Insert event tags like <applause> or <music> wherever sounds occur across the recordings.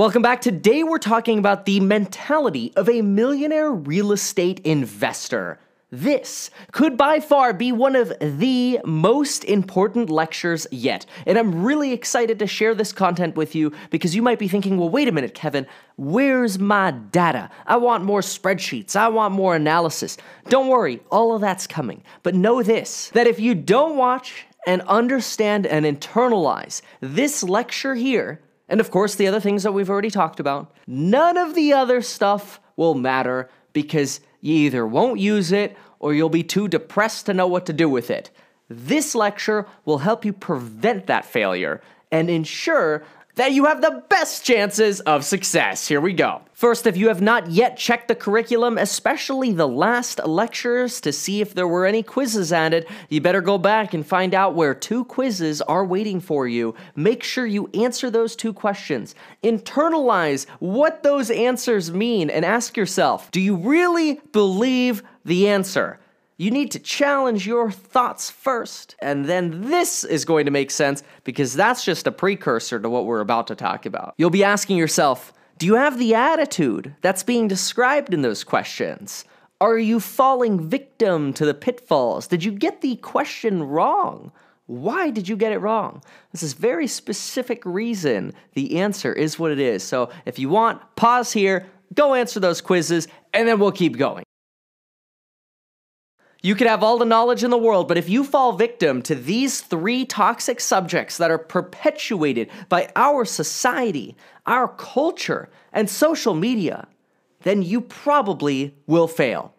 Welcome back. Today we're talking about the mentality of a millionaire real estate investor. This could by far be one of the most important lectures yet. And I'm really excited to share this content with you because you might be thinking, well, wait a minute, Kevin, where's my data? I want more spreadsheets, I want more analysis. Don't worry, all of that's coming. But know this that if you don't watch and understand and internalize this lecture here, and of course the other things that we've already talked about, none of the other stuff will matter because you either won't use it or you'll be too depressed to know what to do with it. This lecture will help you prevent that failure and ensure that you have the best chances of success. Here we go. First, if you have not yet checked the curriculum, especially the last lectures, to see if there were any quizzes added, you better go back and find out where two quizzes are waiting for you. Make sure you answer those two questions. Internalize what those answers mean and ask yourself do you really believe the answer? You need to challenge your thoughts first, and then this is going to make sense because that's just a precursor to what we're about to talk about. You'll be asking yourself, do you have the attitude that's being described in those questions? Are you falling victim to the pitfalls? Did you get the question wrong? Why did you get it wrong? This is very specific reason the answer is what it is. So if you want, pause here, go answer those quizzes, and then we'll keep going. You could have all the knowledge in the world, but if you fall victim to these three toxic subjects that are perpetuated by our society, our culture, and social media, then you probably will fail.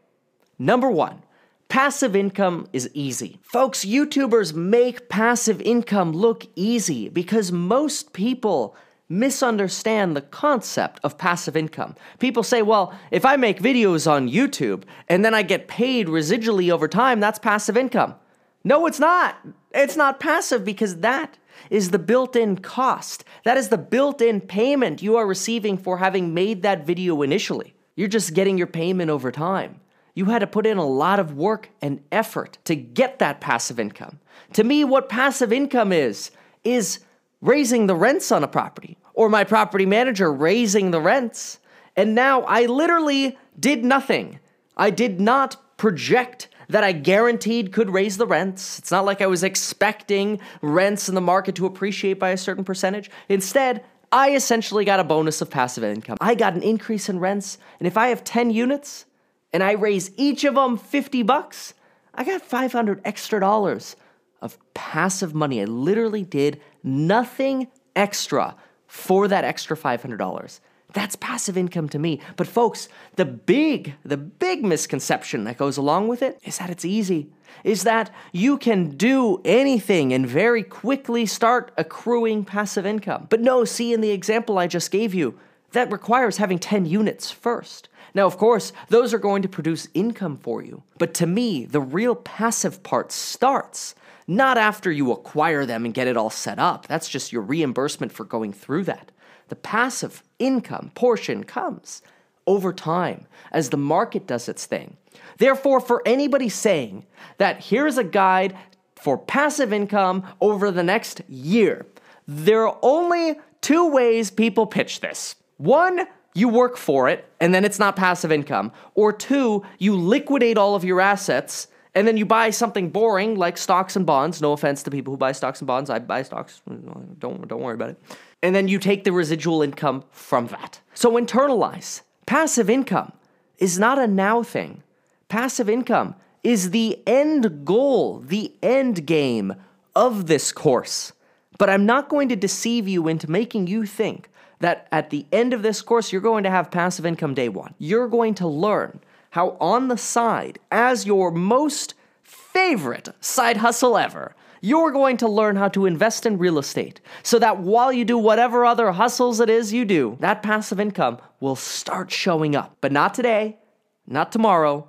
Number one, passive income is easy. Folks, YouTubers make passive income look easy because most people misunderstand the concept of passive income. People say, well, if I make videos on YouTube and then I get paid residually over time, that's passive income. No, it's not. It's not passive because that is the built in cost. That is the built in payment you are receiving for having made that video initially. You're just getting your payment over time. You had to put in a lot of work and effort to get that passive income. To me, what passive income is, is raising the rents on a property or my property manager raising the rents. And now I literally did nothing. I did not project that I guaranteed could raise the rents. It's not like I was expecting rents in the market to appreciate by a certain percentage. Instead, I essentially got a bonus of passive income. I got an increase in rents, and if I have 10 units and I raise each of them 50 bucks, I got 500 extra dollars of passive money. I literally did nothing extra for that extra $500. That's passive income to me. But folks, the big, the big misconception that goes along with it is that it's easy. Is that you can do anything and very quickly start accruing passive income. But no, see in the example I just gave you, that requires having 10 units first. Now, of course, those are going to produce income for you. But to me, the real passive part starts not after you acquire them and get it all set up. That's just your reimbursement for going through that. The passive income portion comes over time as the market does its thing. Therefore, for anybody saying that here's a guide for passive income over the next year, there are only two ways people pitch this. One, you work for it and then it's not passive income. Or two, you liquidate all of your assets and then you buy something boring like stocks and bonds. No offense to people who buy stocks and bonds. I buy stocks. Don't don't worry about it. And then you take the residual income from that. So internalize. Passive income is not a now thing. Passive income is the end goal, the end game of this course. But I'm not going to deceive you into making you think that at the end of this course, you're going to have passive income day one. You're going to learn how on the side, as your most favorite side hustle ever, you're going to learn how to invest in real estate so that while you do whatever other hustles it is you do, that passive income will start showing up. But not today, not tomorrow,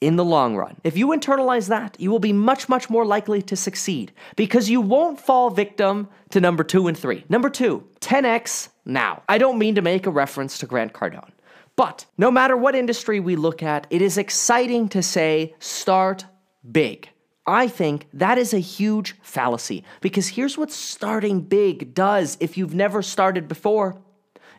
in the long run. If you internalize that, you will be much, much more likely to succeed because you won't fall victim to number two and three. Number two, 10x now. I don't mean to make a reference to Grant Cardone. But no matter what industry we look at, it is exciting to say start big. I think that is a huge fallacy because here's what starting big does if you've never started before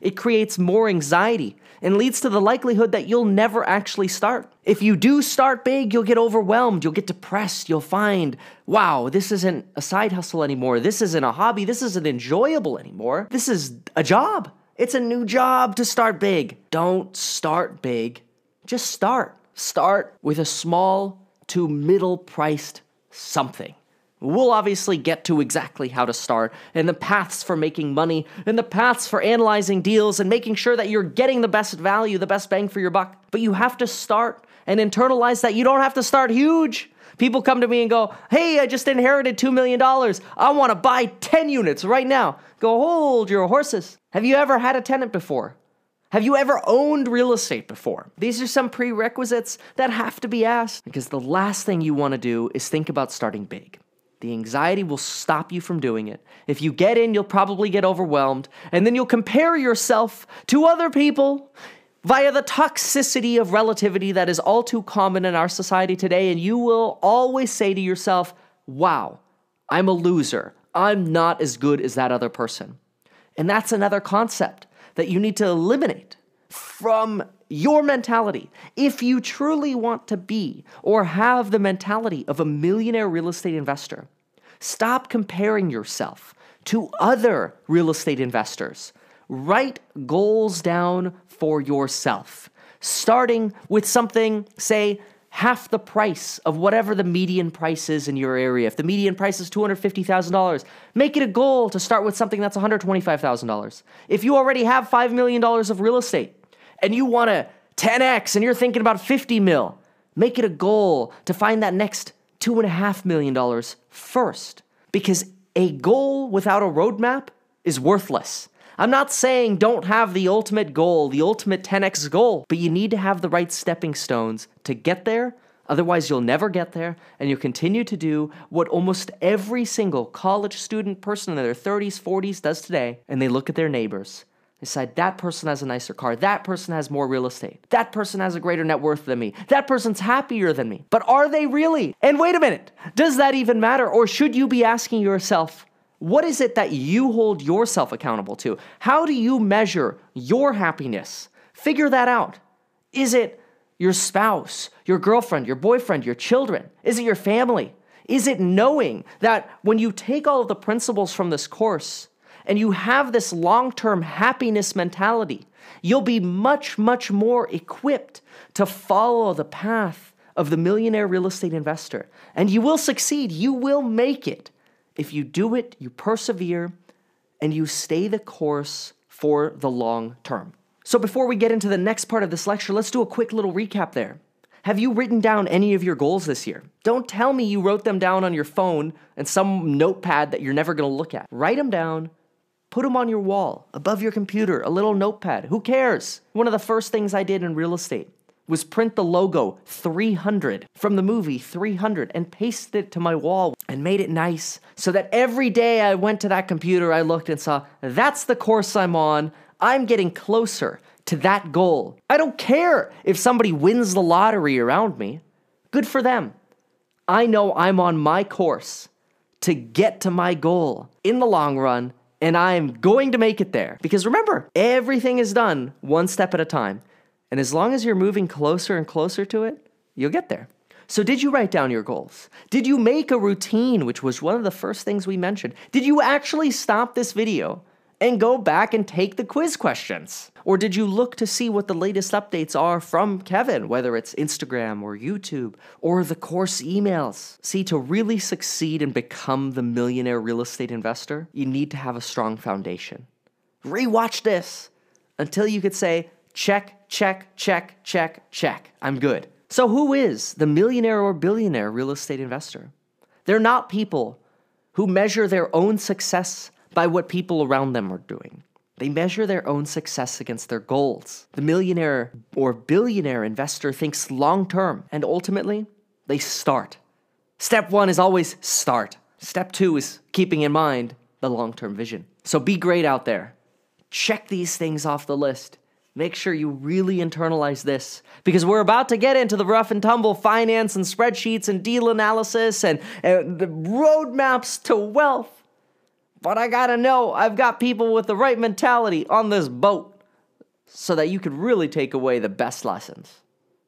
It creates more anxiety and leads to the likelihood that you'll never actually start. If you do start big, you'll get overwhelmed, you'll get depressed, you'll find, wow, this isn't a side hustle anymore, this isn't a hobby, this isn't enjoyable anymore, this is a job. It's a new job to start big. Don't start big, just start. Start with a small to middle priced something. We'll obviously get to exactly how to start and the paths for making money and the paths for analyzing deals and making sure that you're getting the best value, the best bang for your buck. But you have to start and internalize that you don't have to start huge. People come to me and go, Hey, I just inherited $2 million. I want to buy 10 units right now. Go hold your horses. Have you ever had a tenant before? Have you ever owned real estate before? These are some prerequisites that have to be asked because the last thing you want to do is think about starting big. The anxiety will stop you from doing it. If you get in, you'll probably get overwhelmed, and then you'll compare yourself to other people via the toxicity of relativity that is all too common in our society today, and you will always say to yourself, Wow, I'm a loser. I'm not as good as that other person. And that's another concept that you need to eliminate from your mentality. If you truly want to be or have the mentality of a millionaire real estate investor, stop comparing yourself to other real estate investors. Write goals down for yourself, starting with something, say, half the price of whatever the median price is in your area. If the median price is $250,000, make it a goal to start with something that's $125,000. If you already have $5 million of real estate, and you want to 10x and you're thinking about 50 mil, make it a goal to find that next $2.5 million first. Because a goal without a roadmap is worthless. I'm not saying don't have the ultimate goal, the ultimate 10x goal, but you need to have the right stepping stones to get there. Otherwise, you'll never get there, and you'll continue to do what almost every single college student person in their 30s, 40s does today, and they look at their neighbors they decide that person has a nicer car, that person has more real estate, that person has a greater net worth than me, that person's happier than me. But are they really? And wait a minute, does that even matter? Or should you be asking yourself, what is it that you hold yourself accountable to? How do you measure your happiness? Figure that out. Is it your spouse, your girlfriend, your boyfriend, your children? Is it your family? Is it knowing that when you take all of the principles from this course, and you have this long term happiness mentality, you'll be much, much more equipped to follow the path of the millionaire real estate investor. And you will succeed, you will make it. If you do it, you persevere, and you stay the course for the long term. So, before we get into the next part of this lecture, let's do a quick little recap there. Have you written down any of your goals this year? Don't tell me you wrote them down on your phone and some notepad that you're never gonna look at. Write them down, Put them on your wall, above your computer, a little notepad. Who cares? One of the first things I did in real estate was print the logo 300 from the movie 300 and pasted it to my wall and made it nice so that every day I went to that computer, I looked and saw that's the course I'm on. I'm getting closer to that goal. I don't care if somebody wins the lottery around me. Good for them. I know I'm on my course to get to my goal in the long run and I'm going to make it there. Because remember, everything is done one step at a time. And as long as you're moving closer and closer to it, you'll get there. So, did you write down your goals? Did you make a routine, which was one of the first things we mentioned? Did you actually stop this video and go back and take the quiz questions? Or did you look to see what the latest updates are from Kevin, whether it's Instagram or YouTube or the course emails? See, to really succeed and become the millionaire real estate investor, you need to have a strong foundation. Rewatch this until you could say, check, check, check, check, check. I'm good. So, who is the millionaire or billionaire real estate investor? They're not people who measure their own success by what people around them are doing. They measure their own success against their goals. The millionaire or billionaire investor thinks long term, and ultimately, they start. Step one is always start. Step two is keeping in mind the long term vision. So be great out there. Check these things off the list. Make sure you really internalize this because we're about to get into the rough and tumble finance and spreadsheets and deal analysis and, and the roadmaps to wealth. But I gotta know I've got people with the right mentality on this boat. so that you could really take away the best lessons.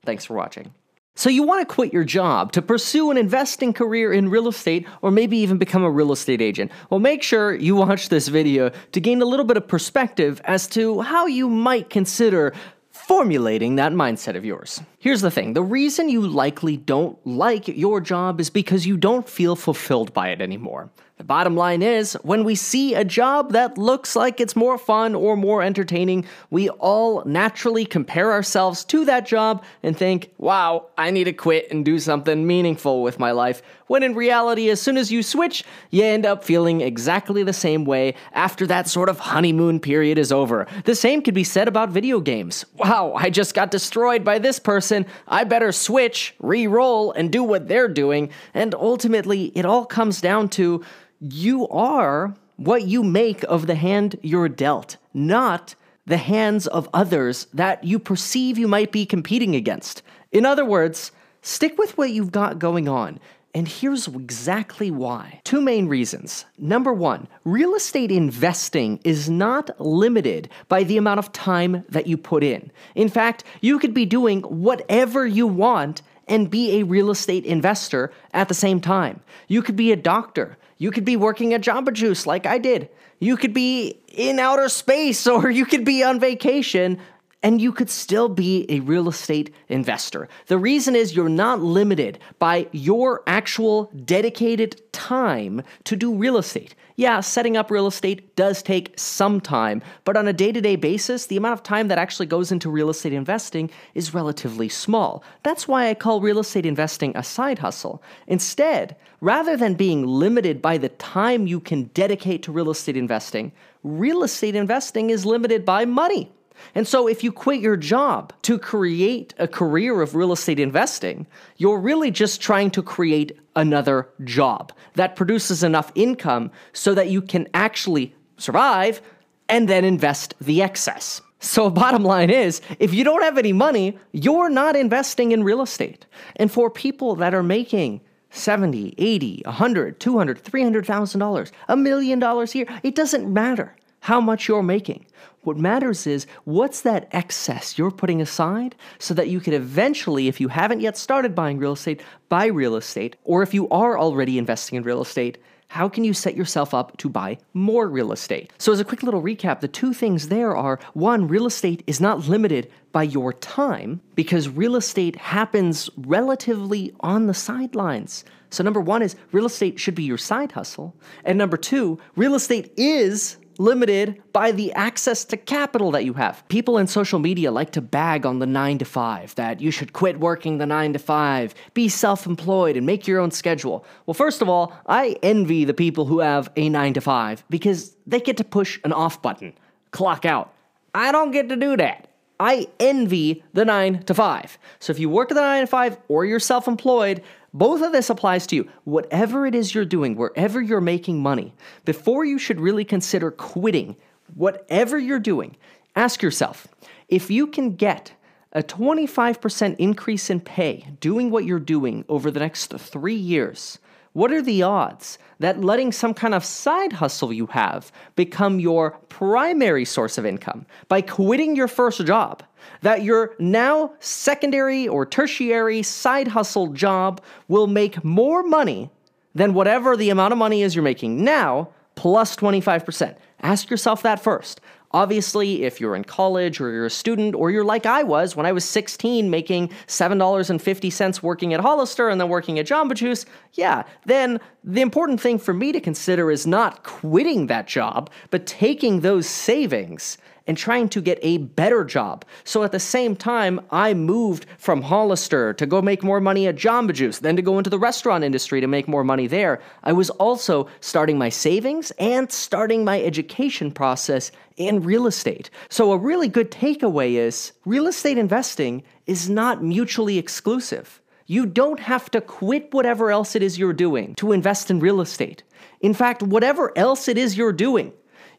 Thanks for watching. So, you want to quit your job to pursue an investing career in real estate or maybe even become a real estate agent? Well, make sure you watch this video to gain a little bit of perspective as to how you might consider formulating that mindset of yours. Here's the thing the reason you likely don't like your job is because you don't feel fulfilled by it anymore. The bottom line is, when we see a job that looks like it's more fun or more entertaining, we all naturally compare ourselves to that job and think, wow, I need to quit and do something meaningful with my life. When in reality, as soon as you switch, you end up feeling exactly the same way after that sort of honeymoon period is over. The same could be said about video games. Wow, I just got destroyed by this person. I better switch, re roll, and do what they're doing. And ultimately, it all comes down to you are what you make of the hand you're dealt, not the hands of others that you perceive you might be competing against. In other words, stick with what you've got going on. And here's exactly why. Two main reasons. Number one, real estate investing is not limited by the amount of time that you put in. In fact, you could be doing whatever you want and be a real estate investor at the same time. You could be a doctor. You could be working at Jamba Juice like I did. You could be in outer space <laughs> or you could be on vacation and you could still be a real estate investor. The reason is you're not limited by your actual dedicated time to do real estate. Yeah, setting up real estate does take some time, but on a day to day basis, the amount of time that actually goes into real estate investing is relatively small. That's why I call real estate investing a side hustle. Instead, rather than being limited by the time you can dedicate to real estate investing, real estate investing is limited by money. And so, if you quit your job to create a career of real estate investing, you're really just trying to create another job that produces enough income so that you can actually survive and then invest the excess. So, <laughs> bottom line is if you don't have any money, you're not investing in real estate. And for people that are making 70, 80, 100, 200, $300,000, a million dollars a year, it doesn't matter how much you're making. What matters is what's that excess you're putting aside so that you can eventually, if you haven't yet started buying real estate, buy real estate, or if you are already investing in real estate, how can you set yourself up to buy more real estate? So, as a quick little recap, the two things there are one, real estate is not limited by your time because real estate happens relatively on the sidelines. So, number one is real estate should be your side hustle. And number two, real estate is limited by the access to capital that you have. People in social media like to bag on the 9 to 5 that you should quit working the 9 to 5, be self-employed and make your own schedule. Well, first of all, I envy the people who have a 9 to 5 because they get to push an off button, clock out. I don't get to do that. I envy the 9 to 5. So if you work the 9 to 5 or you're self-employed, both of this applies to you. Whatever it is you're doing, wherever you're making money, before you should really consider quitting whatever you're doing, ask yourself if you can get a 25% increase in pay doing what you're doing over the next three years, what are the odds that letting some kind of side hustle you have become your primary source of income by quitting your first job? That your now secondary or tertiary side hustle job will make more money than whatever the amount of money is you're making now plus 25%. Ask yourself that first. Obviously, if you're in college or you're a student or you're like I was when I was 16 making $7.50 working at Hollister and then working at Jamba Juice, yeah, then the important thing for me to consider is not quitting that job, but taking those savings and trying to get a better job. So at the same time, I moved from Hollister to go make more money at Jamba Juice, then to go into the restaurant industry to make more money there. I was also starting my savings and starting my education process in real estate. So a really good takeaway is real estate investing is not mutually exclusive. You don't have to quit whatever else it is you're doing to invest in real estate. In fact, whatever else it is you're doing,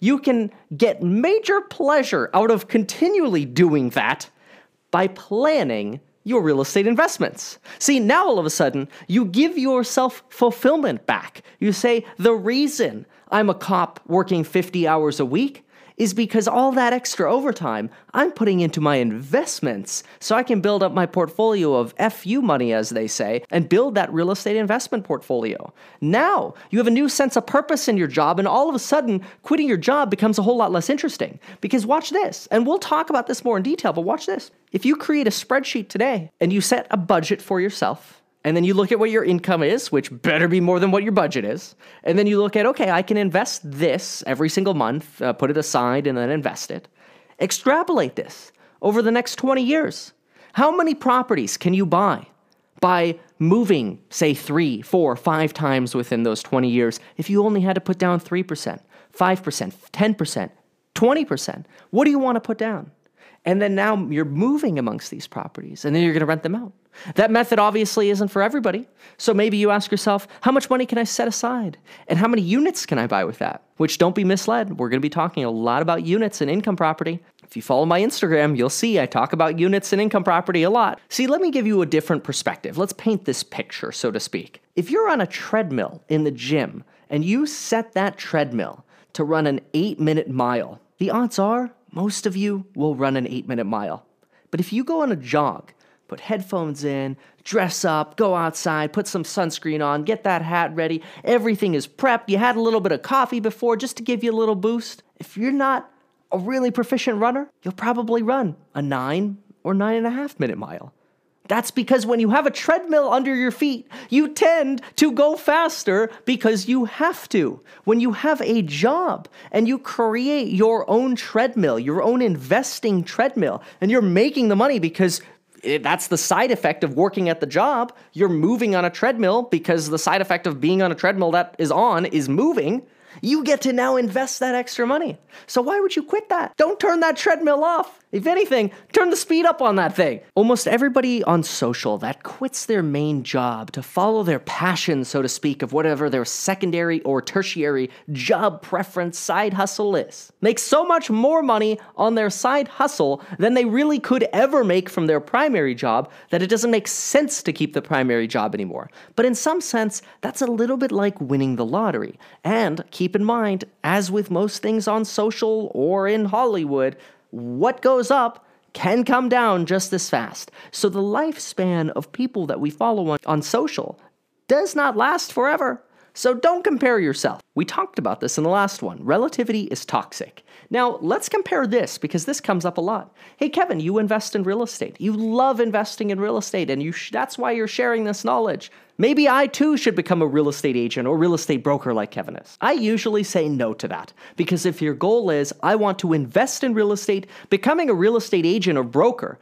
you can get major pleasure out of continually doing that by planning your real estate investments. See, now all of a sudden, you give yourself fulfillment back. You say, the reason I'm a cop working 50 hours a week is because all that extra overtime I'm putting into my investments so I can build up my portfolio of FU money, as they say, and build that real estate investment portfolio. Now you have a new sense of purpose in your job, and all of a sudden, quitting your job becomes a whole lot less interesting. Because watch this, and we'll talk about this more in detail, but watch this. If you create a spreadsheet today and you set a budget for yourself, and then you look at what your income is, which better be more than what your budget is. And then you look at, okay, I can invest this every single month, uh, put it aside, and then invest it. Extrapolate this over the next 20 years. How many properties can you buy by moving, say, three, four, five times within those 20 years if you only had to put down 3%, 5%, 10%, 20%? What do you want to put down? And then now you're moving amongst these properties and then you're going to rent them out. That method obviously isn't for everybody. So maybe you ask yourself, how much money can I set aside? And how many units can I buy with that? Which don't be misled. We're going to be talking a lot about units and income property. If you follow my Instagram, you'll see I talk about units and income property a lot. See, let me give you a different perspective. Let's paint this picture, so to speak. If you're on a treadmill in the gym and you set that treadmill to run an eight minute mile, the odds are most of you will run an eight minute mile. But if you go on a jog, put headphones in, dress up, go outside, put some sunscreen on, get that hat ready, everything is prepped, you had a little bit of coffee before just to give you a little boost. If you're not a really proficient runner, you'll probably run a nine or nine and a half minute mile. That's because when you have a treadmill under your feet, you tend to go faster because you have to. When you have a job and you create your own treadmill, your own investing treadmill, and you're making the money because that's the side effect of working at the job. You're moving on a treadmill because the side effect of being on a treadmill that is on is moving you get to now invest that extra money. So why would you quit that? Don't turn that treadmill off. If anything, turn the speed up on that thing. Almost everybody on social that quits their main job to follow their passion, so to speak, of whatever their secondary or tertiary job preference side hustle is, makes so much more money on their side hustle than they really could ever make from their primary job that it doesn't make sense to keep the primary job anymore. But in some sense, that's a little bit like winning the lottery. And keep in mind, as with most things on social or in Hollywood, what goes up can come down just as fast. So the lifespan of people that we follow on, on social does not last forever. So don't compare yourself. We talked about this in the last one. Relativity is toxic. Now, let's compare this because this comes up a lot. Hey, Kevin, you invest in real estate. You love investing in real estate, and you sh- that's why you're sharing this knowledge. Maybe I too should become a real estate agent or real estate broker like Kevin is. I usually say no to that because if your goal is, I want to invest in real estate, becoming a real estate agent or broker,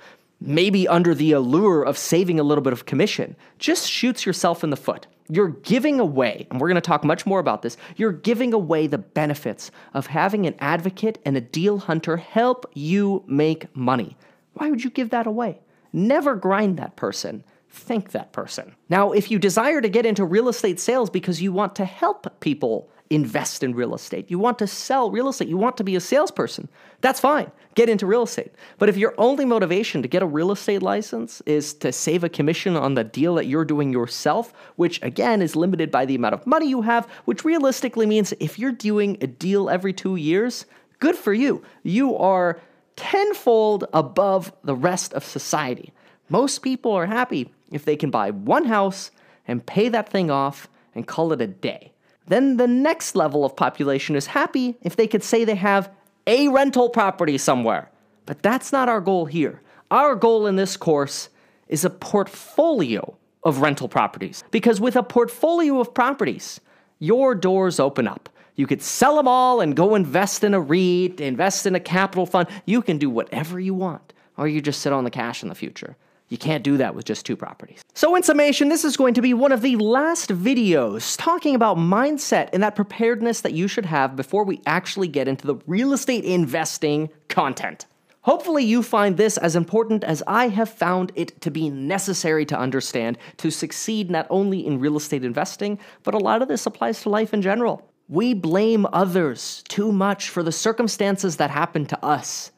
maybe under the allure of saving a little bit of commission, just shoots yourself in the foot. You're giving away, and we're going to talk much more about this, you're giving away the benefits of having an advocate and a deal hunter help you make money. Why would you give that away? Never grind that person. Thank that person. Now, if you desire to get into real estate sales because you want to help people invest in real estate. You want to sell real estate. You want to be a salesperson. That's fine. Get into real estate. But if your only motivation to get a real estate license is to save a commission on the deal that you're doing yourself, which again is limited by the amount of money you have, which realistically means if you're doing a deal every two years, good for you. You are tenfold above the rest of society. Most people are happy if they can buy one house and pay that thing off and call it a day. Then the next level of population is happy if they could say they have a rental property somewhere. But that's not our goal here. Our goal in this course is a portfolio of rental properties. Because with a portfolio of properties, your doors open up. You could sell them all and go invest in a REIT, invest in a capital fund. You can do whatever you want, or you just sit on the cash in the future. You can't do that with just two properties. So in summation, this is going to be one of the last videos talking about mindset and that preparedness that you should have before we actually get into the real estate investing content. Hopefully, you find this as important as I have found it to be necessary to understand to succeed not only in real estate investing, but a lot of this applies to life in general. We blame others too much for the circumstances that happen to us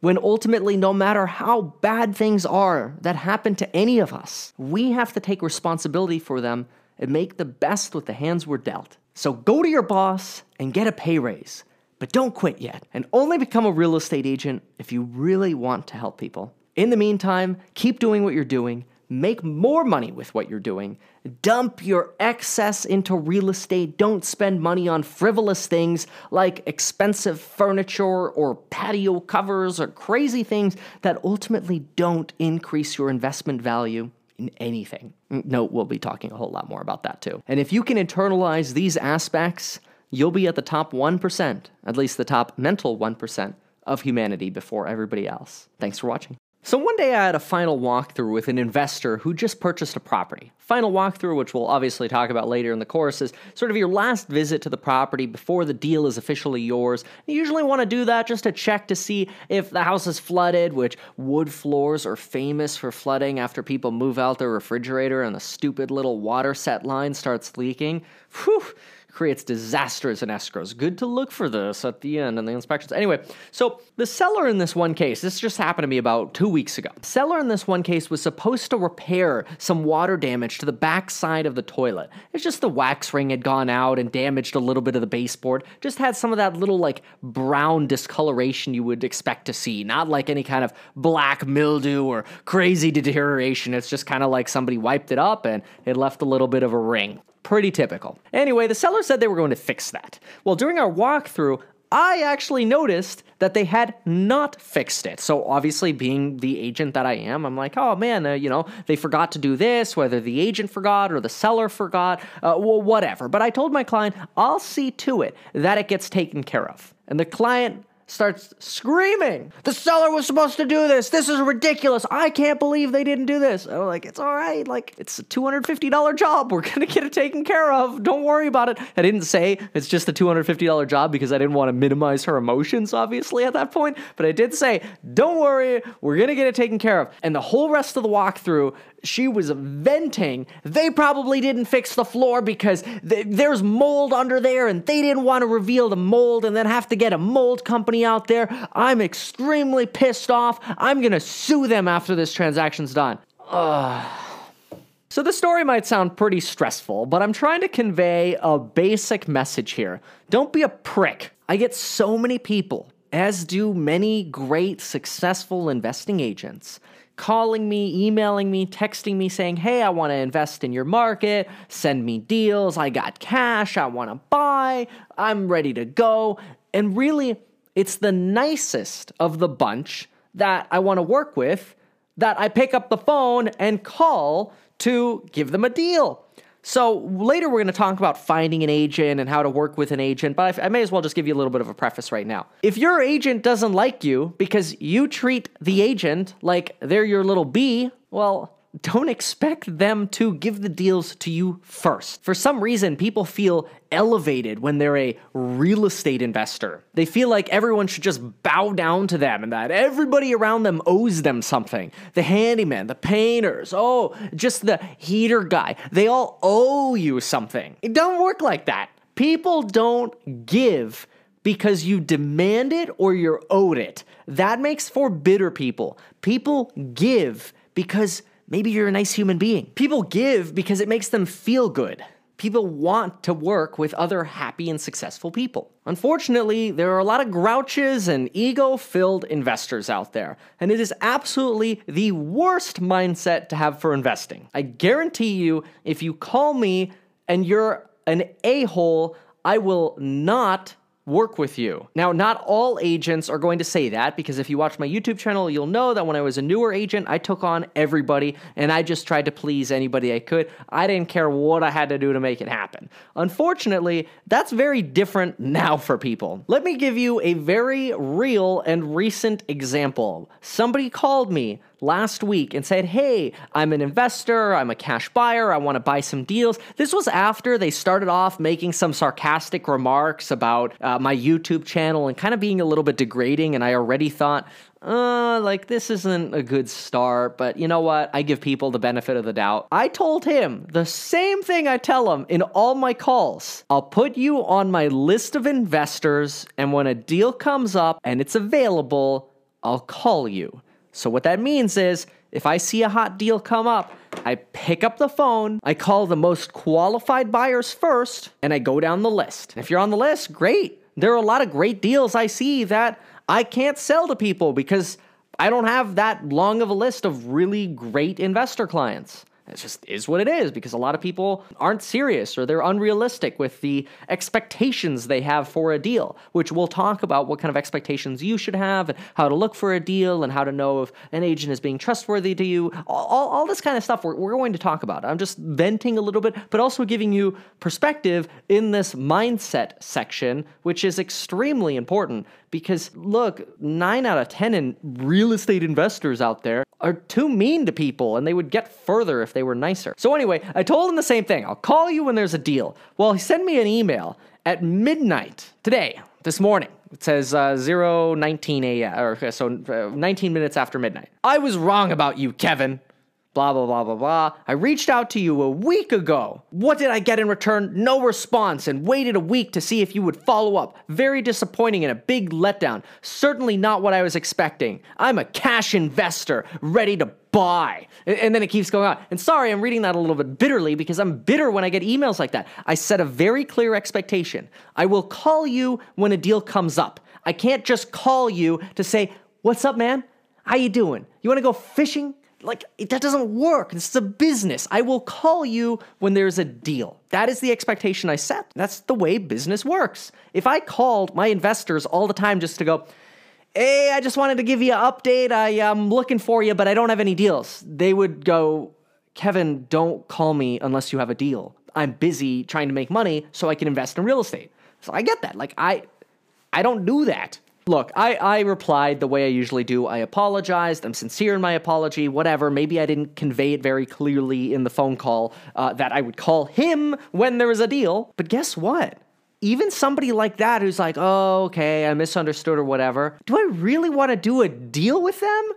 when ultimately, no matter how bad things are that happen to any of us, we have to take responsibility for them and make the best with the hands we're dealt. So go to your boss and get a pay raise. But don't quit yet, and only become a real estate agent if you really want to help people. In the meantime, keep doing what you're doing, make more money with what you're doing, dump your excess into real estate. Don't spend money on frivolous things like expensive furniture or patio covers or crazy things that ultimately don't increase your investment value in anything. Mm, no, we'll be talking a whole lot more about that too. And if you can internalize these aspects, you'll be at the top 1%, at least the top mental 1% of humanity before everybody else. Thanks for watching. So one day I had a final walkthrough with an investor who just purchased a property. Final walkthrough, which we'll obviously talk about later in the course, is sort of your last visit to the property before the deal is officially yours. You usually want to do that just to check to see if the house is flooded, which wood floors are famous for flooding after people move out their refrigerator and the stupid little water set line starts leaking. Whew creates disasters in escrows. Good to look for this at the end in the inspections. Anyway, so the seller in this one case, this just happened to me about two weeks ago. Seller in this one case was supposed to repair some water damage to the back side of the toilet. It's just the wax ring had gone out and damaged a little bit of the baseboard. Just had some of that little like brown discoloration you would expect to see, not like any kind of black mildew or crazy deterioration. It's just kind of like somebody wiped it up and it left a little bit of a ring. Pretty typical. Anyway, the seller said they were going to fix that. Well, during our walkthrough, I actually noticed that they had not fixed it. So, obviously, being the agent that I am, I'm like, oh man, uh, you know, they forgot to do this, whether the agent forgot or the seller forgot, uh, well, whatever. But I told my client, I'll see to it that it gets taken care of. And the client starts screaming. The seller was supposed to do this. This is ridiculous. I can't believe they didn't do this. I'm like, it's all right. Like, it's a $250 job. We're going to get it taken care of. Don't worry about it. I didn't say it's just a $250 job because I didn't want to minimize her emotions, obviously, at that point. But I did say, don't worry. We're going to get it taken care of. And the whole rest of the walkthrough, she was venting. They probably didn't fix the floor because th- there's mold under there and they didn't want to reveal the mold and then have to get a mold company out there. I'm extremely pissed off. I'm going to sue them after this transaction's done. Ugh. So the story might sound pretty stressful, but I'm trying to convey a basic message here. Don't be a prick. I get so many people, as do many great successful investing agents, calling me, emailing me, texting me saying, Hey, I want to invest in your market, send me deals, I got cash, I want to buy, I'm ready to go. And really, it's the nicest of the bunch that I want to work with that I pick up the phone and call to give them a deal. So later we're going to talk about finding an agent and how to work with an agent, but I may as well just give you a little bit of a preface right now. If your agent doesn't like you because you treat the agent like they're your little bee, well, don't expect them to give the deals to you first. For some reason, people feel elevated when they're a real estate investor. They feel like everyone should just bow down to them and that everybody around them owes them something. The handyman, the painters, oh, just the heater guy, they all owe you something. It don't work like that. People don't give because you demand it or you're owed it. That makes for bitter people. People give because Maybe you're a nice human being. People give because it makes them feel good. People want to work with other happy and successful people. Unfortunately, there are a lot of grouches and ego filled investors out there, and it is absolutely the worst mindset to have for investing. I guarantee you, if you call me and you're an a hole, I will not work with you. Now, not all agents are going to say that because if you watch my YouTube channel, you'll know that when I was a newer agent, I took on everybody and I just tried to please anybody I could. I didn't care what I had to do to make it happen. Unfortunately, that's very different now for people. Let me give you a very real and recent example. Somebody called me last week and said, Hey, I'm an investor, I'm a cash buyer, I want to buy some deals. This was after they started off making some sarcastic remarks about uh, my YouTube channel and kind of being a little bit degrading. And I already thought, uh, like this isn't a good start, but you know what? I give people the benefit of the doubt. I told him the same thing I tell him in all my calls. I'll put you on my list of investors, and when a deal comes up and it's available, I'll call you. So, what that means is if I see a hot deal come up, I pick up the phone, I call the most qualified buyers first, and I go down the list. If you're on the list, great. There are a lot of great deals I see that I can't sell to people because I don't have that long of a list of really great investor clients. It just is what it is because a lot of people aren't serious or they're unrealistic with the expectations they have for a deal, which we'll talk about what kind of expectations you should have and how to look for a deal and how to know if an agent is being trustworthy to you. All, all, all this kind of stuff we're, we're going to talk about. I'm just venting a little bit, but also giving you perspective in this mindset section, which is extremely important because look, nine out of 10 in real estate investors out there are too mean to people and they would get further if they were nicer. So, anyway, I told him the same thing I'll call you when there's a deal. Well, he sent me an email at midnight today, this morning. It says uh, 019 a.m. or so uh, 19 minutes after midnight. I was wrong about you, Kevin blah, blah, blah, blah, blah. I reached out to you a week ago. What did I get in return? No response and waited a week to see if you would follow up. Very disappointing and a big letdown. Certainly not what I was expecting. I'm a cash investor ready to buy. And then it keeps going on. And sorry, I'm reading that a little bit bitterly because I'm bitter when I get emails like that. I set a very clear expectation. I will call you when a deal comes up. I can't just call you to say, "What's up, man? How you doing? You want to go fishing? Like that doesn't work. This is a business. I will call you when there's a deal. That is the expectation I set. That's the way business works. If I called my investors all the time just to go, "Hey, I just wanted to give you an update. I am looking for you, but I don't have any deals." They would go, "Kevin, don't call me unless you have a deal. I'm busy trying to make money so I can invest in real estate." So I get that. Like I I don't do that. Look, I, I replied the way I usually do. I apologized. I'm sincere in my apology, whatever. Maybe I didn't convey it very clearly in the phone call uh, that I would call him when there was a deal. But guess what? Even somebody like that who's like, oh, okay, I misunderstood or whatever, do I really want to do a deal with them?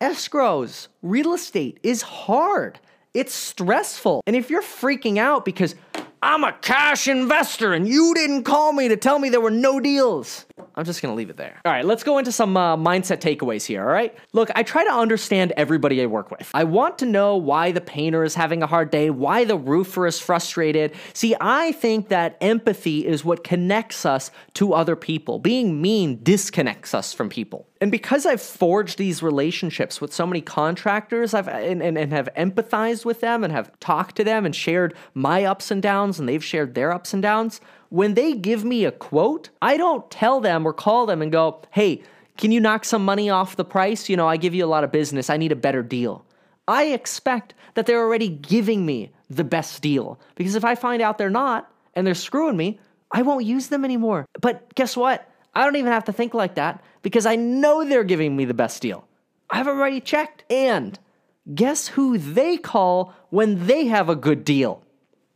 Escrows, real estate is hard. It's stressful. And if you're freaking out because I'm a cash investor and you didn't call me to tell me there were no deals. I'm just gonna leave it there. All right, let's go into some uh, mindset takeaways here, all right? Look, I try to understand everybody I work with. I want to know why the painter is having a hard day, why the roofer is frustrated. See, I think that empathy is what connects us to other people. Being mean disconnects us from people. And because I've forged these relationships with so many contractors, I've and, and, and have empathized with them and have talked to them and shared my ups and downs, and they've shared their ups and downs. When they give me a quote, I don't tell them or call them and go, hey, can you knock some money off the price? You know, I give you a lot of business. I need a better deal. I expect that they're already giving me the best deal. Because if I find out they're not and they're screwing me, I won't use them anymore. But guess what? I don't even have to think like that because I know they're giving me the best deal. I've already checked. And guess who they call when they have a good deal?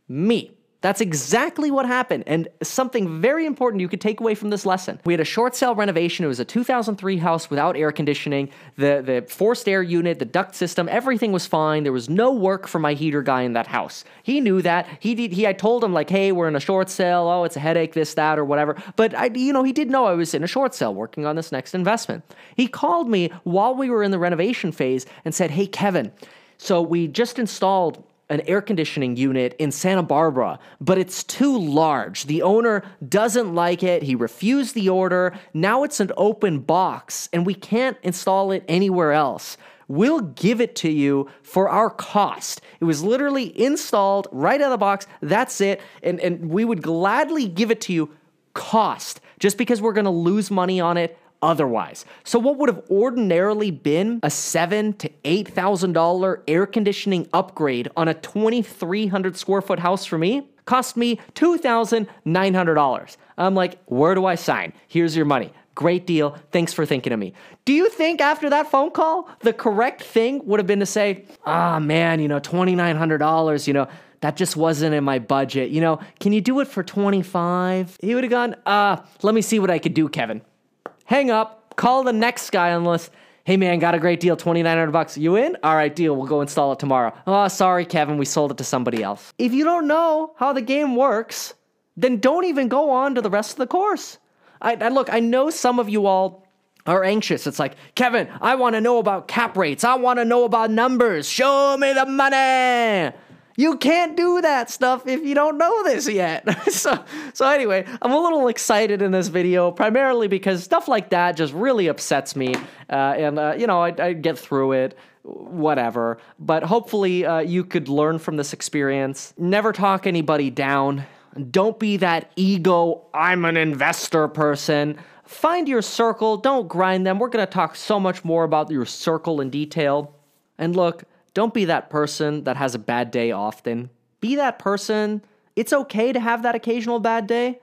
Me. That's exactly what happened, and something very important you could take away from this lesson. We had a short sale renovation. It was a 2003 house without air conditioning. The, the forced air unit, the duct system, everything was fine. There was no work for my heater guy in that house. He knew that. He did, he I told him like, hey, we're in a short sale. Oh, it's a headache, this, that, or whatever. But I, you know, he did know I was in a short sale working on this next investment. He called me while we were in the renovation phase and said, hey, Kevin. So we just installed an air conditioning unit in Santa Barbara, but it's too large. The owner doesn't like it. He refused the order. Now it's an open box and we can't install it anywhere else. We'll give it to you for our cost. It was literally installed right out of the box. That's it. And, and we would gladly give it to you cost just because we're going to lose money on it otherwise. So what would have ordinarily been a seven to eight thousand dollar air conditioning upgrade on a 2,300 square foot house for me cost me two thousand nine hundred dollars. I'm like, where do I sign? Here's your money. Great deal. Thanks for thinking of me. Do you think after that phone call, the correct thing would have been to say, ah, oh, man, you know, $2,900, you know, that just wasn't in my budget. You know, can you do it for 25? He would have gone, uh, let me see what I could do, Kevin hang up, call the next guy on the list. Hey man, got a great deal, 2900 bucks. You in? All right, deal. We'll go install it tomorrow. Oh, sorry, Kevin, we sold it to somebody else. If you don't know how the game works, then don't even go on to the rest of the course. I, I look, I know some of you all are anxious. It's like, Kevin, I want to know about cap rates. I want to know about numbers. Show me the money. You can't do that stuff if you don't know this yet. <laughs> so, so anyway, I'm a little excited in this video, primarily because stuff like that just really upsets me. Uh, and, uh, you know, I, I, get through it, whatever. But hopefully uh, you could learn from this experience. Never talk anybody down. Don't be that ego, I'm an investor person. Find your circle, don't grind them. We're going to talk so much more about your circle in detail. And look, don't be that person that has a bad day often. Be that person. It's okay to have that occasional bad day,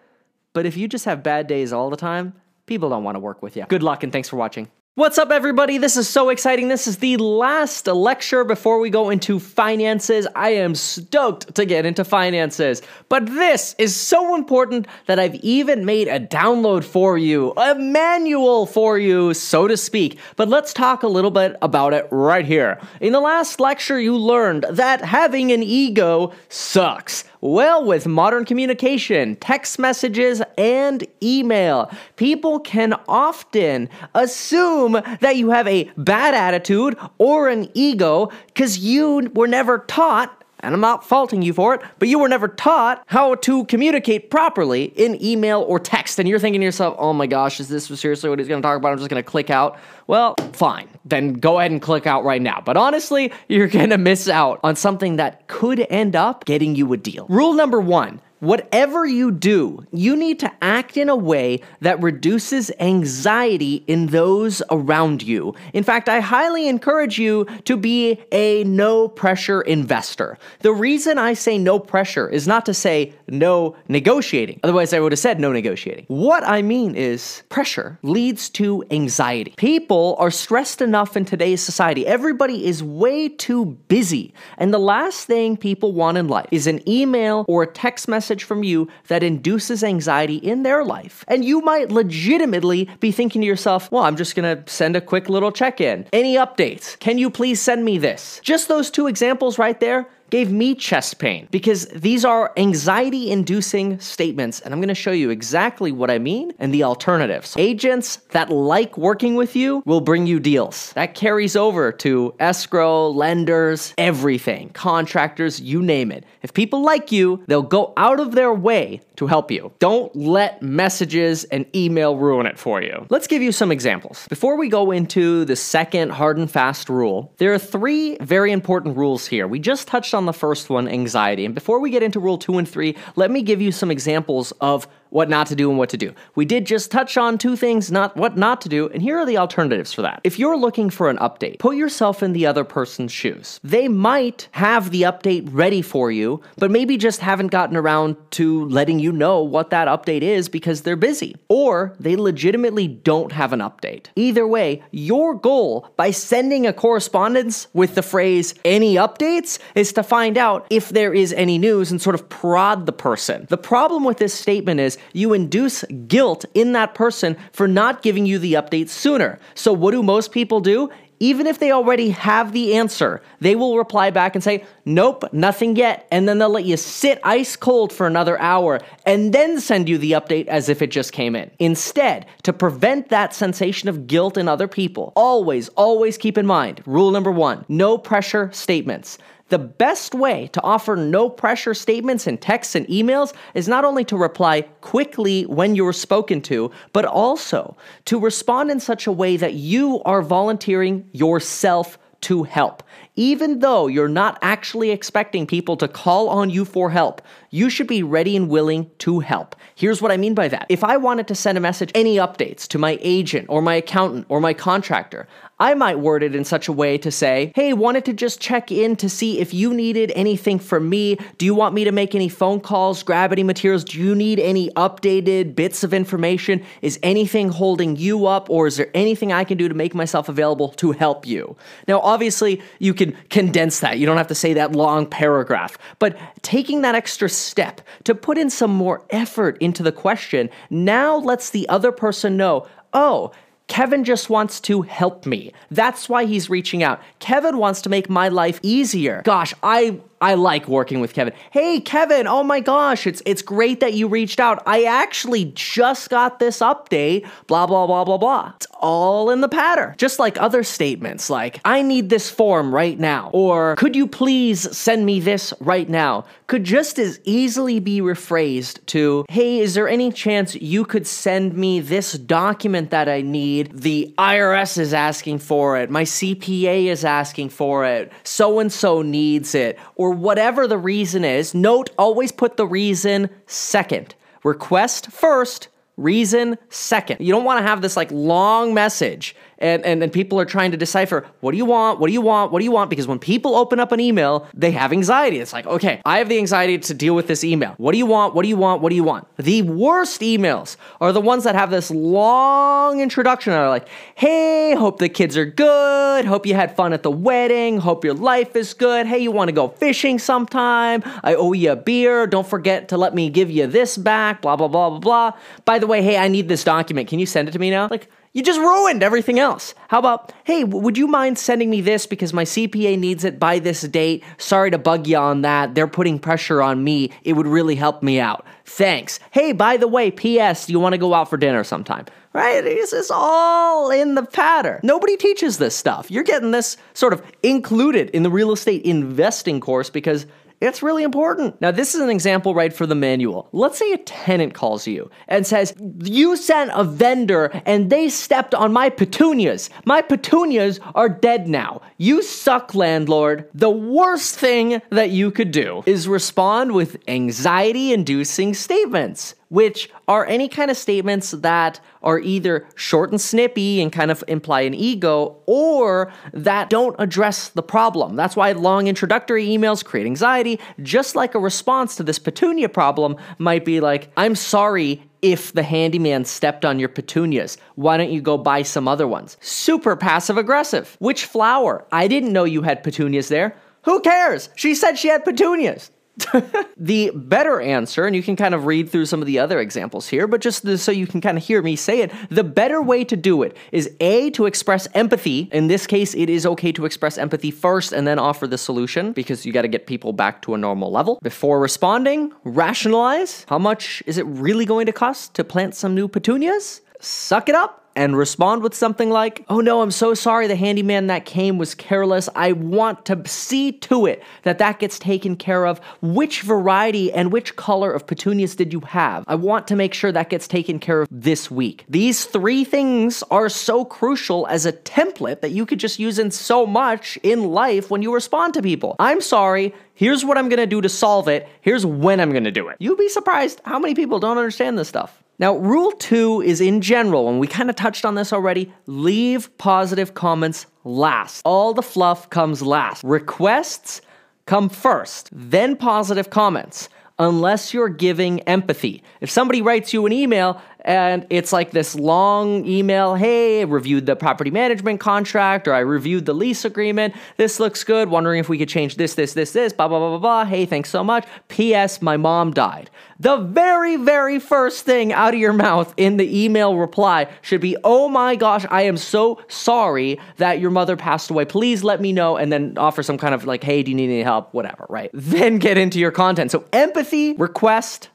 but if you just have bad days all the time, people don't want to work with you. Good luck and thanks for watching. What's up, everybody? This is so exciting. This is the last lecture before we go into finances. I am stoked to get into finances, but this is so important that I've even made a download for you, a manual for you, so to speak. But let's talk a little bit about it right here. In the last lecture, you learned that having an ego sucks. Well, with modern communication, text messages, and email, people can often assume that you have a bad attitude or an ego because you were never taught and I'm not faulting you for it, but you were never taught how to communicate properly in email or text. And you're thinking to yourself, oh my gosh, is this seriously what he's gonna talk about? I'm just gonna click out. Well, fine. Then go ahead and click out right now. But honestly, you're gonna miss out on something that could end up getting you a deal. Rule number one Whatever you do, you need to act in a way that reduces anxiety in those around you. In fact, I highly encourage you to be a no pressure investor. The reason I say no pressure is not to say no negotiating. Otherwise, I would have said no negotiating. What I mean is pressure leads to anxiety. People are stressed enough in today's society. Everybody is way too busy. And the last thing people want in life is an email or a text message message from you that induces anxiety in their life. And you might legitimately be thinking to yourself, well, I'm just gonna send a quick little check in. Any updates? Can you please send me this? Just those two examples right there gave me chest pain because these are anxiety inducing statements, and I'm gonna show you exactly what I mean and the alternatives. Agents that like working with you will bring you deals. That carries over to escrow, lenders, everything, contractors, you name it. If people like you, they'll go out of their way to help you. Don't let messages and email ruin it for you. Let's give you some examples. Before we go into the second hard and fast rule, there are three very important rules here. We just touched on the first one, anxiety. And before we get into rule two and three, let me give you some examples of what not to do and what to do. We did just touch on two things, not what not to do, and here are the alternatives for that. If you're looking for an update, put yourself in the other person's shoes. They might have the update ready for you, but maybe just haven't gotten around to letting you know what that update is because they're busy, or they legitimately don't have an update. Either way, your goal by sending a correspondence with the phrase any updates is to find out if there is any news and sort of prod the person. The problem with this statement is you induce guilt in that person for not giving you the update sooner. So, what do most people do? Even if they already have the answer, they will reply back and say, Nope, nothing yet. And then they'll let you sit ice cold for another hour and then send you the update as if it just came in. Instead, to prevent that sensation of guilt in other people, always, always keep in mind rule number one no pressure statements. The best way to offer no pressure statements in texts and emails is not only to reply quickly when you're spoken to, but also to respond in such a way that you are volunteering yourself to help. Even though you're not actually expecting people to call on you for help, you should be ready and willing to help. Here's what I mean by that. If I wanted to send a message, any updates to my agent or my accountant or my contractor, I might word it in such a way to say, hey, wanted to just check in to see if you needed anything from me. Do you want me to make any phone calls, grab any materials? Do you need any updated bits of information? Is anything holding you up, or is there anything I can do to make myself available to help you? Now, obviously, you can condense that. You don't have to say that long paragraph, but taking that extra step to put in some more effort into the question now lets the other person know, oh, Kevin just wants to help me. That's why he's reaching out. Kevin wants to make my life easier. Gosh, I I like working with Kevin. Hey Kevin, oh my gosh, it's it's great that you reached out. I actually just got this update, blah blah blah blah blah. It's all in the pattern. Just like other statements like I need this form right now or could you please send me this right now could just as easily be rephrased to hey, is there any chance you could send me this document that I need? The IRS is asking for it. My CPA is asking for it. So and so needs it or whatever the reason is, note always put the reason second. Request first, reason second. You don't want to have this like long message and, and, and people are trying to decipher what do you want? What do you want? What do you want? Because when people open up an email, they have anxiety. It's like, okay, I have the anxiety to deal with this email. What do you want? What do you want? What do you want? The worst emails are the ones that have this long introduction that are like, hey, hope the kids are good. Hope you had fun at the wedding. Hope your life is good. Hey, you want to go fishing sometime? I owe you a beer. Don't forget to let me give you this back. Blah, blah, blah, blah, blah. By the way, hey, I need this document. Can you send it to me now? Like, you just ruined everything else. How about, hey, would you mind sending me this because my CPA needs it by this date? Sorry to bug you on that. They're putting pressure on me. It would really help me out. Thanks. Hey, by the way, P.S., do you want to go out for dinner sometime? Right? This is all in the pattern. Nobody teaches this stuff. You're getting this sort of included in the real estate investing course because it's really important. Now, this is an example right for the manual. Let's say a tenant calls you and says, You sent a vendor and they stepped on my petunias. My petunias are dead now. You suck, landlord. The worst thing that you could do is respond with anxiety inducing statements which are any kind of statements that are either short and snippy and kind of imply an ego or that don't address the problem. That's why long introductory emails create anxiety, just like a response to this petunia problem might be like, I'm sorry if the handyman stepped on your petunias. Why don't you go buy some other ones? Super passive aggressive. Which flower? I didn't know you had petunias there. Who cares? She said she had petunias. <laughs> the better answer, and you can kind of read through some of the other examples here, but just so you can kind of hear me say it, the better way to do it is A, to express empathy. In this case, it is okay to express empathy first and then offer the solution because you got to get people back to a normal level. Before responding, rationalize how much is it really going to cost to plant some new petunias? Suck it up and respond with something like, Oh no, I'm so sorry the handyman that came was careless. I want to see to it that that gets taken care of. Which variety and which color of petunias did you have? I want to make sure that gets taken care of this week. These three things are so crucial as a template that you could just use in so much in life when you respond to people. I'm sorry. Here's what I'm gonna do to solve it. Here's when I'm gonna do it. You'd be surprised how many people don't understand this stuff. Now, rule two is in general, and we kind of touched on this already leave positive comments last. All the fluff comes last. Requests come first, then positive comments unless you're giving empathy. If somebody writes you an email and it's like this long email hey, I reviewed the property management contract or I reviewed the lease agreement. This looks good. Wondering if we could change this, this, this, this, blah, blah, blah, blah, blah. Hey, thanks so much. P.S. My mom died. The very, very first thing out of your mouth in the email reply should be, oh my gosh, I am so sorry that your mother passed away. Please let me know. And then offer some kind of like, hey, do you need any help? Whatever, right? <laughs> Then get into your content. So empathy, request,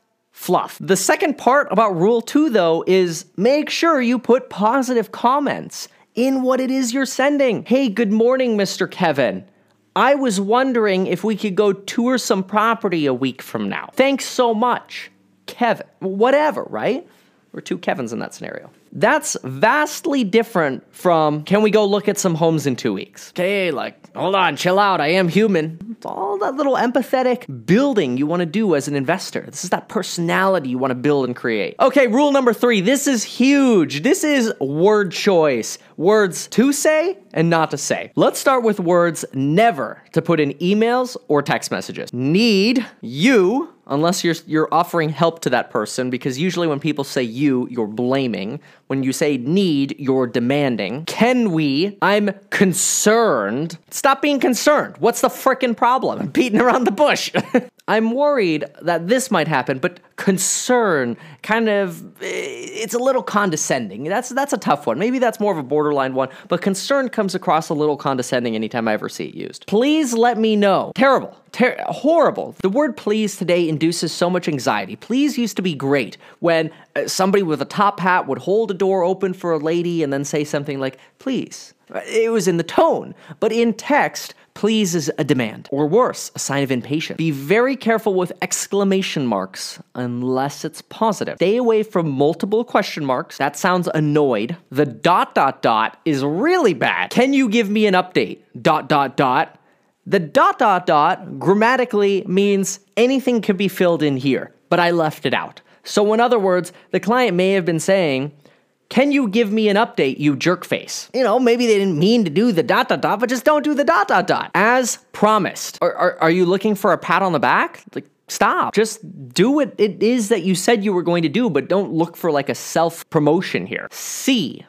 fluff. The second part about rule two, though, is make sure you put positive comments in what it is you're sending. Hey, good morning, Mr. Kevin. I was wondering if we could go tour some property a week from now. Thanks so much, Kevin. Whatever, right? Or two Kevins in that scenario. That's vastly different from can we go look at some homes in two weeks? Okay, like, hold on, chill out, I am human. It's all that little empathetic building you want to do as an investor. This is that personality you want to build and create. Okay, rule number three this is huge. This is word choice words to say and not to say. Let's start with words never to put in emails or text messages. Need, you, unless you're you're offering help to that person because usually when people say you, you're blaming. When you say need, you're demanding. Can we? I'm concerned. Stop being concerned. What's the frickin' problem? I'm beating around the bush. <laughs> I'm worried that this might happen, but concern kind of it's a little condescending. That's that's a tough one. Maybe that's more of a borderline one, but concern comes across a little condescending anytime I ever see it used. Please let me know. Terrible. Ter- horrible. The word please today induces so much anxiety. Please used to be great when uh, somebody with a top hat would hold a door open for a lady and then say something like, please. It was in the tone, but in text, please is a demand, or worse, a sign of impatience. Be very careful with exclamation marks unless it's positive. Stay away from multiple question marks. That sounds annoyed. The dot dot dot is really bad. Can you give me an update? Dot dot dot. The dot dot dot grammatically means anything can be filled in here, but I left it out. So, in other words, the client may have been saying, can you give me an update, you jerk face? You know, maybe they didn't mean to do the dot dot dot, but just don't do the dot dot dot. As promised. Are, are, are you looking for a pat on the back? Like, stop. Just do what it is that you said you were going to do, but don't look for like a self promotion here. See.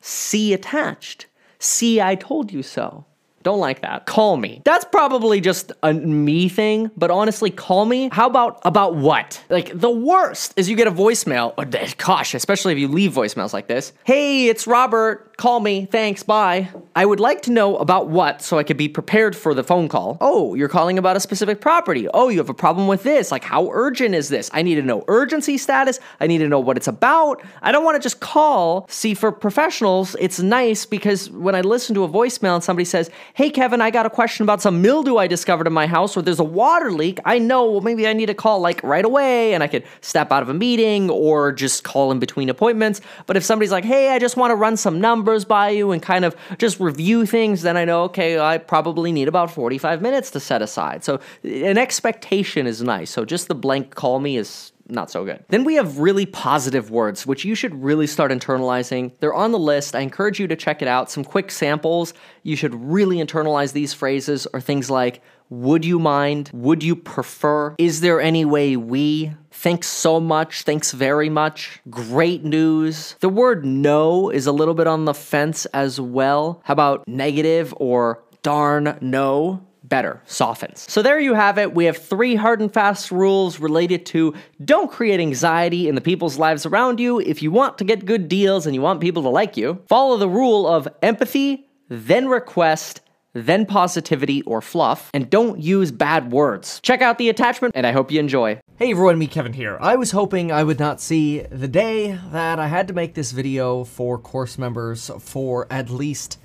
See attached. See, I told you so. Don't like that. Call me. That's probably just a me thing, but honestly, call me. How about about what? Like the worst is you get a voicemail. Or, gosh, especially if you leave voicemails like this. Hey, it's Robert. Call me. Thanks. Bye. I would like to know about what so I could be prepared for the phone call. Oh, you're calling about a specific property. Oh, you have a problem with this. Like how urgent is this? I need to know urgency status. I need to know what it's about. I don't want to just call. See, for professionals, it's nice because when I listen to a voicemail and somebody says, hey, Kevin, I got a question about some mildew I discovered in my house or there's a water leak. I know, well, maybe I need to call like right away and I could step out of a meeting or just call in between appointments. But if somebody's like, hey, I just want to run some numbers by you and kind of just review things, then I know, okay, I probably need about 45 minutes to set aside. So an expectation is nice. So just the blank call me is not so good. Then we have really positive words, which you should really start internalizing. They're on the list. I encourage you to check it out. Some quick samples. You should really internalize these phrases or things like, would you mind? Would you prefer? Is there any way we? Thanks so much. Thanks very much. Great news. The word no is a little bit on the fence as well. How about negative or darn no? better, softens. So there you have it. We have three hard and fast rules related to don't create anxiety in the people's lives around you. If you want to get good deals and you want people to like you, follow the rule of empathy, then request, then positivity or fluff, and don't use bad words. Check out the attachment, and I hope you enjoy. Hey everyone, Meet Kevin here. I was hoping I would not see the day that I had to make this video for course members for at least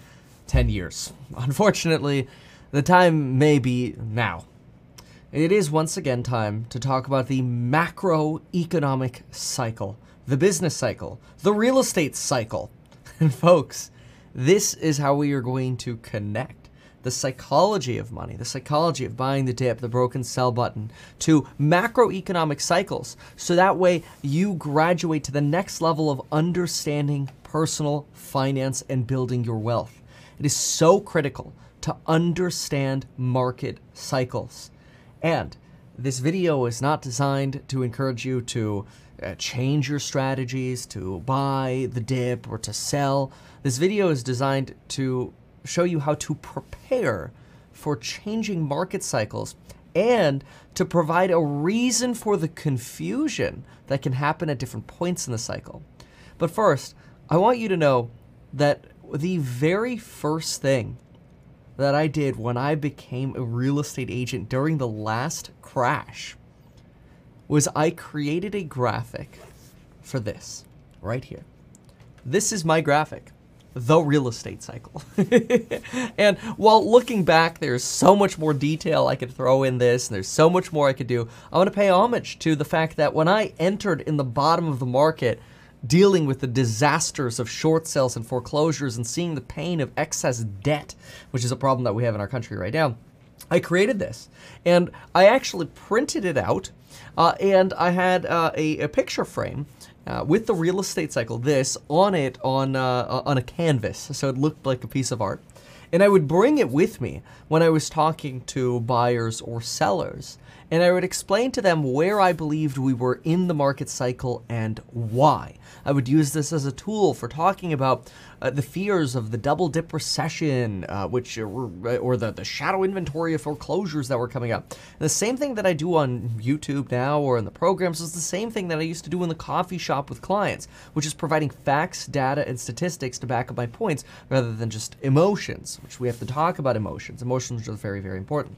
10 years. <laughs> Unfortunately, the time may be now. It is once again time to talk about the macroeconomic cycle, the business cycle, the real estate cycle. <laughs> And folks, this is how we are going to connect the psychology of money, the psychology of buying the dip, the broken sell button, to macroeconomic cycles. So that way you graduate to the next level of understanding personal finance and building your wealth. It is so critical to understand market cycles. And this video is not designed to encourage you to uh, change your strategies, to buy the dip, or to sell. This video is designed to show you how to prepare for changing market cycles and to provide a reason for the confusion that can happen at different points in the cycle. But first, I want you to know that the very first thing that I did when I became a real estate agent during the last crash was I created a graphic for this right here. This is my graphic, the real estate cycle. <laughs> and while looking back, there's so much more detail I could throw in this, and there's so much more I could do. I want to pay homage to the fact that when I entered in the bottom of the market, dealing with the disasters of short sales and foreclosures and seeing the pain of excess debt, which is a problem that we have in our country right now. I created this and I actually printed it out uh, and I had uh, a, a, picture frame uh, with the real estate cycle, this on it on, uh, on a canvas. So it looked like a piece of art. And I would bring it with me when I was talking to buyers or sellers. And I would explain to them where I believed we were in the market cycle and why. I would use this as a tool for talking about uh, the fears of the double dip recession, uh, which or the, the shadow inventory of foreclosures that were coming up. And the same thing that I do on YouTube now or in the programs is the same thing that I used to do in the coffee shop with clients, which is providing facts, data, and statistics to back up my points rather than just emotions, which we have to talk about emotions. Emotions are very, very important.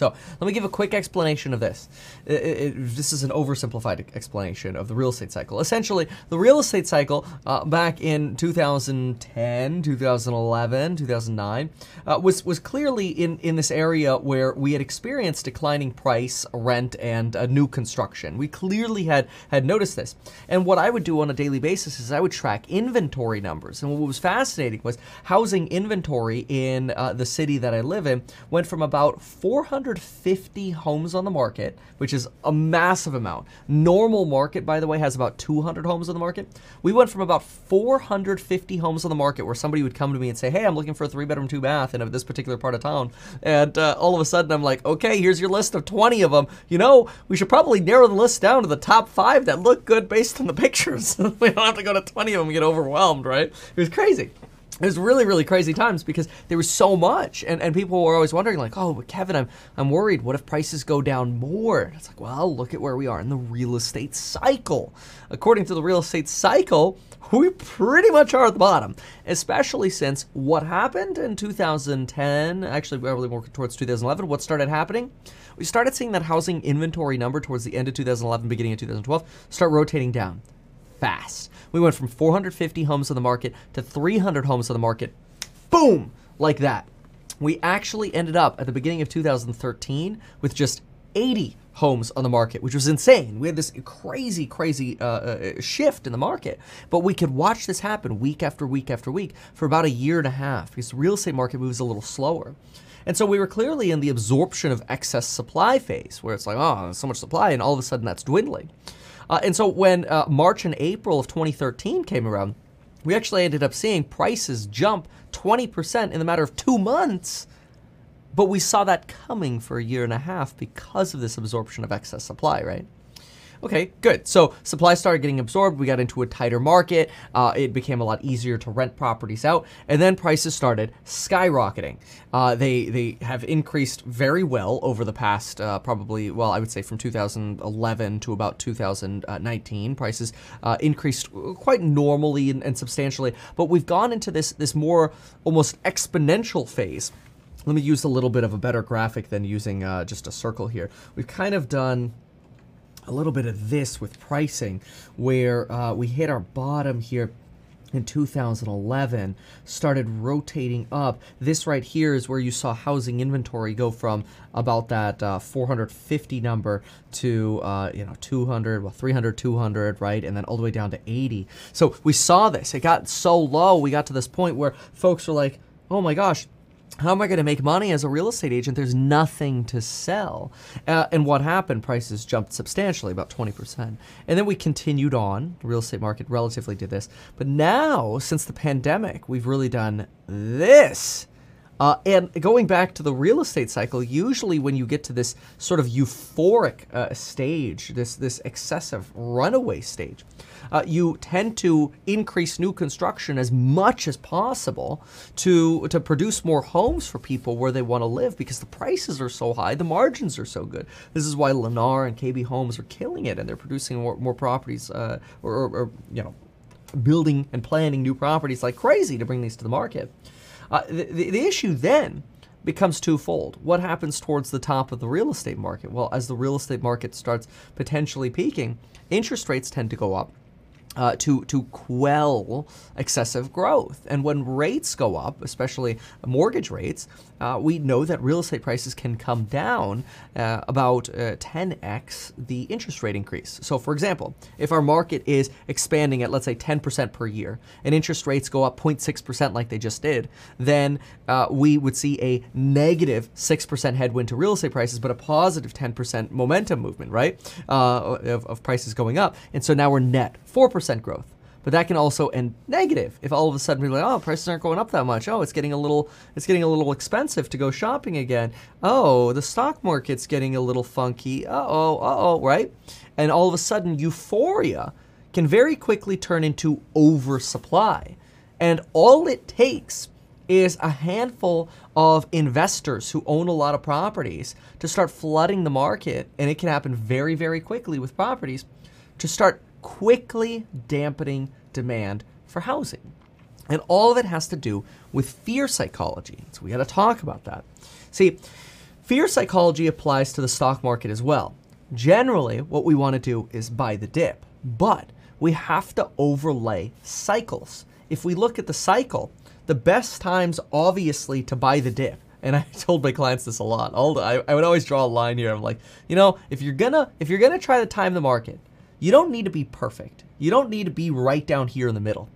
So let me give a quick explanation of this. It, it, this is an oversimplified explanation of the real estate cycle. Essentially, the real estate cycle uh, back in 2010, 2011, 2009 uh, was was clearly in in this area where we had experienced declining price, rent, and uh, new construction. We clearly had had noticed this. And what I would do on a daily basis is I would track inventory numbers. And what was fascinating was housing inventory in uh, the city that I live in went from about 400 450 homes on the market, which is a massive amount. Normal market, by the way, has about 200 homes on the market. We went from about 450 homes on the market where somebody would come to me and say, Hey, I'm looking for a three bedroom, two bath in this particular part of town. And uh, all of a sudden, I'm like, Okay, here's your list of 20 of them. You know, we should probably narrow the list down to the top five that look good based on the <laughs> pictures. <laughs> we don't have to go to 20 of them and get overwhelmed, right? It was crazy it was really really crazy times because there was so much and, and people were always wondering like oh kevin i'm i'm worried. What if prices go down more? And it's like well look at where we are in the real estate cycle. According to the real estate cycle <laughs> we pretty much are at the bottom especially since what happened in 2010 actually probably more towards 2011 what started happening we started seeing that housing inventory number towards the end of 2011 beginning of 2012 start rotating down fast. We went from 450 homes on the market to 300 homes on the market. Boom! Like that. We actually ended up at the beginning of 2013 with just 80 homes on the market, which was insane. We had this crazy, crazy uh, uh, shift in the market, but we could watch this happen week after week after week for about a year and a half because the real estate market moves a little slower. And so we were clearly in the absorption of excess supply phase where it's like, oh, so much supply, and all of a sudden that's dwindling. Uh, and so when uh, March and April of 2013 came around, we actually ended up seeing prices jump 20% in the matter of two months. But we saw that coming for a year and a half because of this absorption of excess supply, right? Okay, good. So supply started getting absorbed. We got into a tighter market. Uh, it became a lot easier to rent properties out, and then prices started skyrocketing. Uh, they they have increased very well over the past uh, probably well I would say from 2011 to about 2019. Prices uh, increased quite normally and, and substantially, but we've gone into this this more almost exponential phase let me use a little bit of a better graphic than using uh, just a circle here. We've kind of done a little bit of this with pricing, where uh, we hit our bottom here in 2011 started rotating up. This right here is where you saw housing inventory go from about that uh, 450 number to uh, you know 200, well 300, 200, right, and then all the way down to 80. So we saw this. It got so low. We got to this point where folks were like, "Oh my gosh." How am I going to make money as a real estate agent? There's nothing to sell. Uh, and what happened? Prices jumped substantially, about 20%. And then we continued on. The real estate market relatively did this. But now, since the pandemic, we've really done this. Uh, and going back to the real estate cycle, usually when you get to this sort of euphoric uh, stage, this this excessive runaway stage, uh, you tend to increase new construction as much as possible to to produce more homes for people where they want to live because the prices are so high, the margins are so good. This is why Lennar and KB Homes are killing it, and they're producing more, more properties, uh, or, or, or you know, building and planning new properties like crazy to bring these to the market. Uh, the, the issue then becomes twofold. What happens towards the top of the real estate market? Well, as the real estate market starts potentially peaking, interest rates tend to go up uh, to to quell excessive growth. And when rates go up, especially mortgage rates, uh, we know that real estate prices can come down uh, about 10x uh, the interest rate increase. So, for example, if our market is expanding at let's say 10% per year, and interest rates go up 0.6% like they just did, then uh, we would see a negative 6% headwind to real estate prices, but a positive 10% momentum movement, right, uh, of, of prices going up. And so now we're net 4% growth. But that can also end negative if all of a sudden we're like, oh, prices aren't going up that much. Oh, it's getting a little, it's getting a little expensive to go shopping again. Oh, the stock market's getting a little funky. Uh oh, uh oh, right? And all of a sudden, euphoria can very quickly turn into oversupply. And all it takes is a handful of investors who own a lot of properties to start flooding the market, and it can happen very, very quickly with properties, to start quickly dampening demand for housing. And all of it has to do with fear psychology. So we got to talk about that. See, fear psychology applies to the stock market as well. Generally, what we want to do is buy the dip, but we have to overlay cycles. If we look at the cycle, the best times, obviously, to buy the dip. And <laughs> I told my clients this a lot. I, would always draw a line here. I'm like, you know, if you're gonna if you're gonna try to time the market, you don't need to be perfect. You don't need to be right down here in the middle.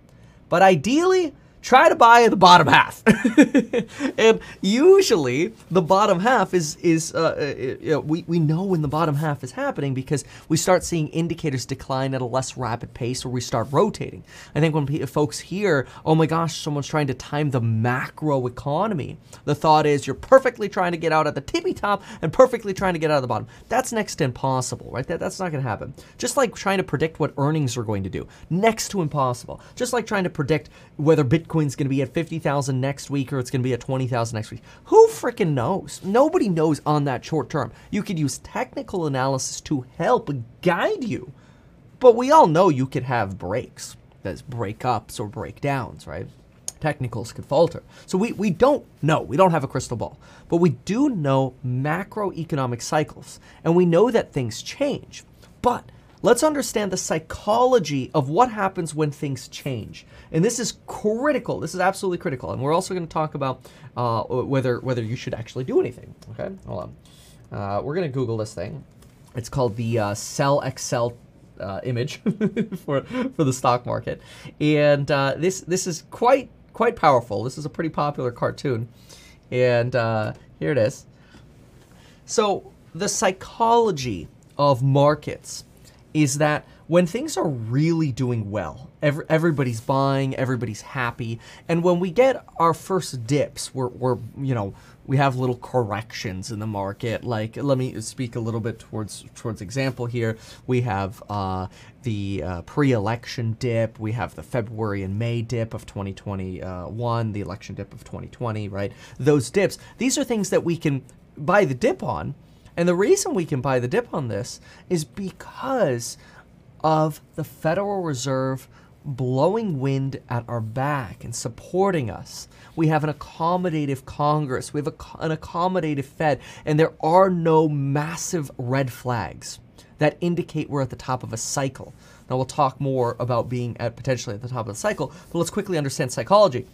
But ideally, try to buy the bottom half. <laughs> and usually the bottom half is is uh, uh, you know, we we know when the bottom half is happening because we start seeing indicators decline at a less rapid pace, or we start rotating. I think when folks hear, "Oh my gosh, someone's trying to time the macro economy," the thought is you're perfectly trying to get out at the tippy top and perfectly trying to get out of the bottom. That's next to impossible, right? That that's not going to happen. Just like trying to predict what earnings are going to do, next to impossible. Just like trying to predict whether Bitcoin Bitcoin's going to be at 50,000 next week or it's going to be at 20,000 next week. Who freaking knows? Nobody knows on that short term. You could use technical analysis to help guide you. But we all know you could have breaks. That's breakups or breakdowns, right? Technicals could falter. So we, we don't know. We don't have a crystal ball. But we do know macroeconomic cycles. And we know that things change. But Let's understand the psychology of what happens when things change. And this is critical. This is absolutely critical. And we're also going to talk about uh, whether whether you should actually do anything. Okay, hold on. Uh, we're going to Google this thing. It's called the uh, Sell Excel uh, image <laughs> for for the stock market, and uh, this this is quite quite powerful. This is a pretty popular cartoon, and uh, here it is. So the psychology of markets is that when things are really doing well, every, everybody's buying, everybody's happy, and when we get our first dips, we're, we're you know we have little corrections in the market. Like let me speak a little bit towards towards example here. We have uh, the uh, pre-election dip. We have the February and May dip of 2021, the election dip of 2020. Right, those dips. These are things that we can buy the dip on and the reason we can buy the dip on this is because of the Federal Reserve blowing wind at our back and supporting us. We have an accommodative Congress, we have a, an accommodative Fed, and there are no massive red flags that indicate we're at the top of a cycle. Now, we'll talk more about being at potentially at the top of the cycle, but let's quickly understand psychology.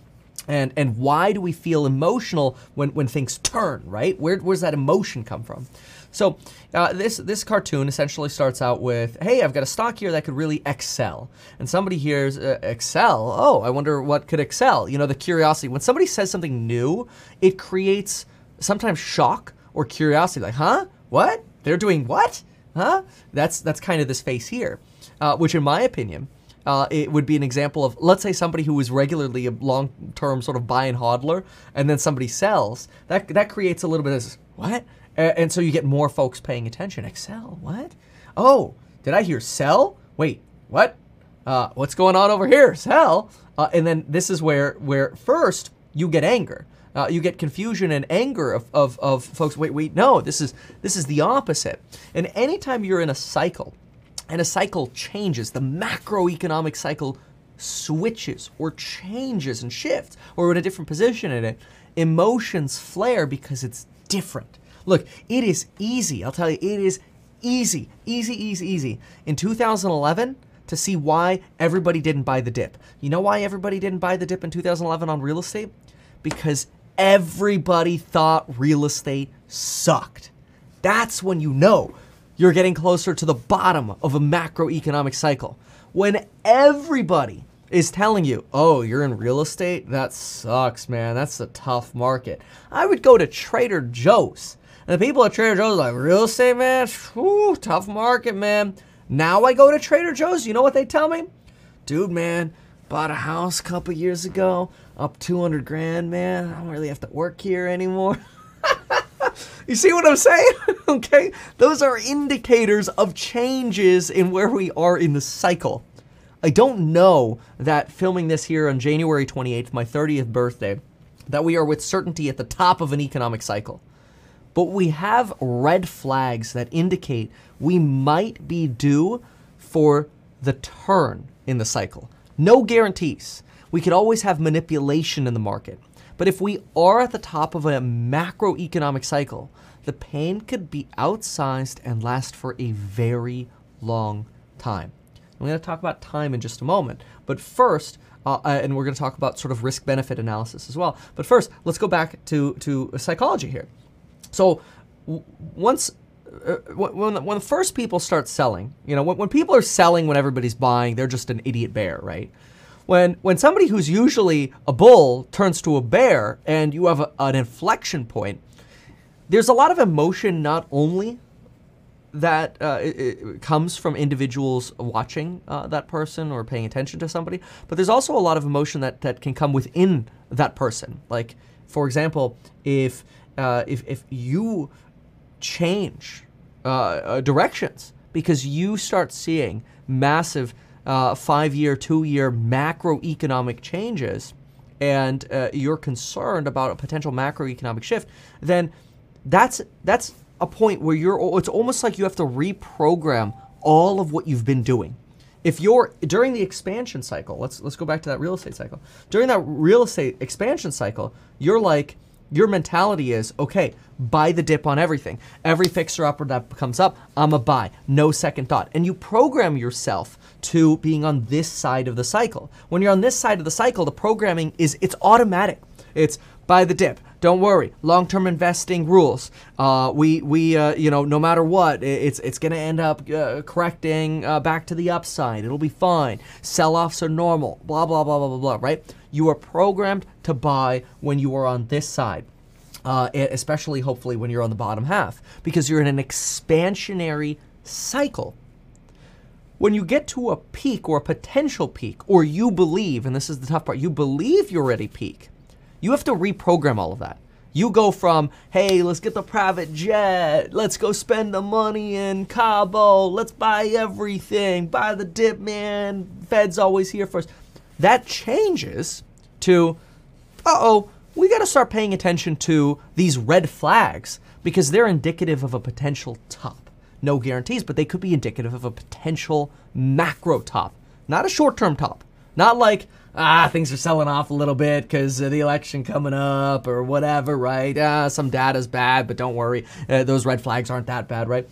And, and why do we feel emotional when, when things turn, right? Where, where's that emotion come from? So uh, this this cartoon essentially starts out with, "Hey, I've got a stock here that could really excel," and somebody hears uh, "excel." Oh, I wonder what could excel. You know, the curiosity. When somebody says something new, it creates sometimes shock or curiosity. Like, huh? What? They're doing what? Huh? That's that's kind of this face here, uh, which, in my opinion, uh, it would be an example of let's say somebody who is regularly a long-term sort of buy and hodler, and then somebody sells. That that creates a little bit of what? and so you get more folks paying attention. Excel, what? Oh, did I hear sell? Wait, what? Uh, what's going on over here? Sell. Uh, and then this is where where first you get anger. Uh, you get confusion and anger of, of, of folks. Wait, wait, no, this is this is the opposite. And anytime you're in a cycle, and a cycle changes, the macroeconomic cycle switches or changes and shifts, or in a different position in it, emotions flare because it's different. Look, it is easy. I'll tell you, it is easy, easy, easy, easy. In 2011, to see why everybody didn't buy the dip. You know why everybody didn't buy the dip in 2011 on real estate? Because everybody thought real estate sucked. That's when you know you're getting closer to the bottom of a macroeconomic cycle. When everybody is telling you, oh, you're in real estate? That sucks, man. That's a tough market. I would go to Trader Joe's and the people at Trader Joe's are like, real estate, man, Whew, tough market, man. Now I go to Trader Joe's, you know what they tell me? dude, man, bought a house a couple years ago, up 200 grand, man. I don't really have to work here anymore. <laughs> <laughs> you see what I'm saying? <laughs> okay? Those are indicators of changes in where we are in the cycle. I don't know that filming this here on January 28th, my 30th birthday, that we are with certainty at the top of an economic cycle. But we have red flags that indicate we might be due for the turn in the cycle. No guarantees. We could always have manipulation in the market. But if we are at the top of a macroeconomic cycle, the pain could be outsized and last for a very long time. I'm going to talk about time in just a moment. But first, uh, uh and we're going to talk about sort of risk benefit analysis as well. But first, let's go back to, to psychology here. So once uh, when, when the first people start selling, you know, when, when people are selling when everybody's buying, they're just an idiot bear, right? When when somebody who's usually a bull turns to a bear and you have a, an inflection point, there's a lot of emotion not only that uh, it, it comes from individuals watching uh, that person or paying attention to somebody, but there's also a lot of emotion that, that can come within that person. Like, for example, if uh, if, if you change uh, uh, directions because you start seeing massive uh, five year, two year macroeconomic changes and uh, you're concerned about a potential macroeconomic shift, then that's, that's a point where you're, it's almost like you have to reprogram all of what you've been doing. If you're during the expansion cycle, let's let's go back to that real estate cycle. During that real estate expansion cycle, you're like, your mentality is okay, buy the dip on everything. Every fixer upper that comes up, I'm a buy, no second thought. And you program yourself to being on this side of the cycle. When you're on this side of the cycle, the programming is it's automatic. It's buy the dip. Don't worry. Long-term investing rules. Uh, we we uh, you know no matter what, it's it's gonna end up uh, correcting uh, back to the upside. It'll be fine. Sell-offs are normal. Blah blah blah blah blah blah. Right? You are programmed to buy when you are on this side. Uh, especially, hopefully, when you're on the bottom half, because you're in an expansionary cycle. When you get to a peak or a potential peak, or you believe, and this is the tough part, you believe you're at a peak, you have to reprogram all of that. You go from, hey, let's get the private jet, let's go spend the money in Cabo, let's buy everything, buy the dip, man, Fed's always here first. That changes to, uh oh, we got to start paying attention to these red flags because they're indicative of a potential top. No guarantees, but they could be indicative of a potential macro top, not a short term top. Not like, ah, things are selling off a little bit because of the election coming up or whatever, right? Ah, some data's bad, but don't worry, uh, those red flags aren't that bad, right?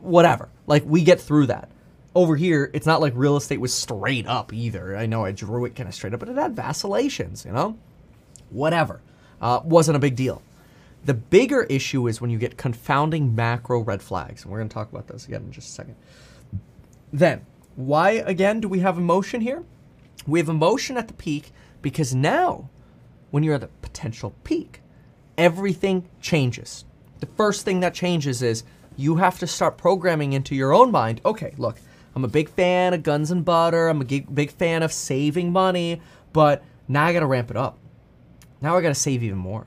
Whatever. Like, we get through that over here, it's not like real estate was straight up either. I know I drew it kind of straight up, but it had vacillations, you know? Whatever. Uh, wasn't a big deal. The bigger issue is when you get confounding macro red flags. And we're going to talk about this again in just a second. Then, why again do we have emotion here? We have emotion at the peak because now, when you're at the potential peak, everything changes. The first thing that changes is you have to start programming into your own mind okay, look, I'm a big fan of guns and butter. I'm a big fan of saving money, but now I got to ramp it up. Now I got to save even more.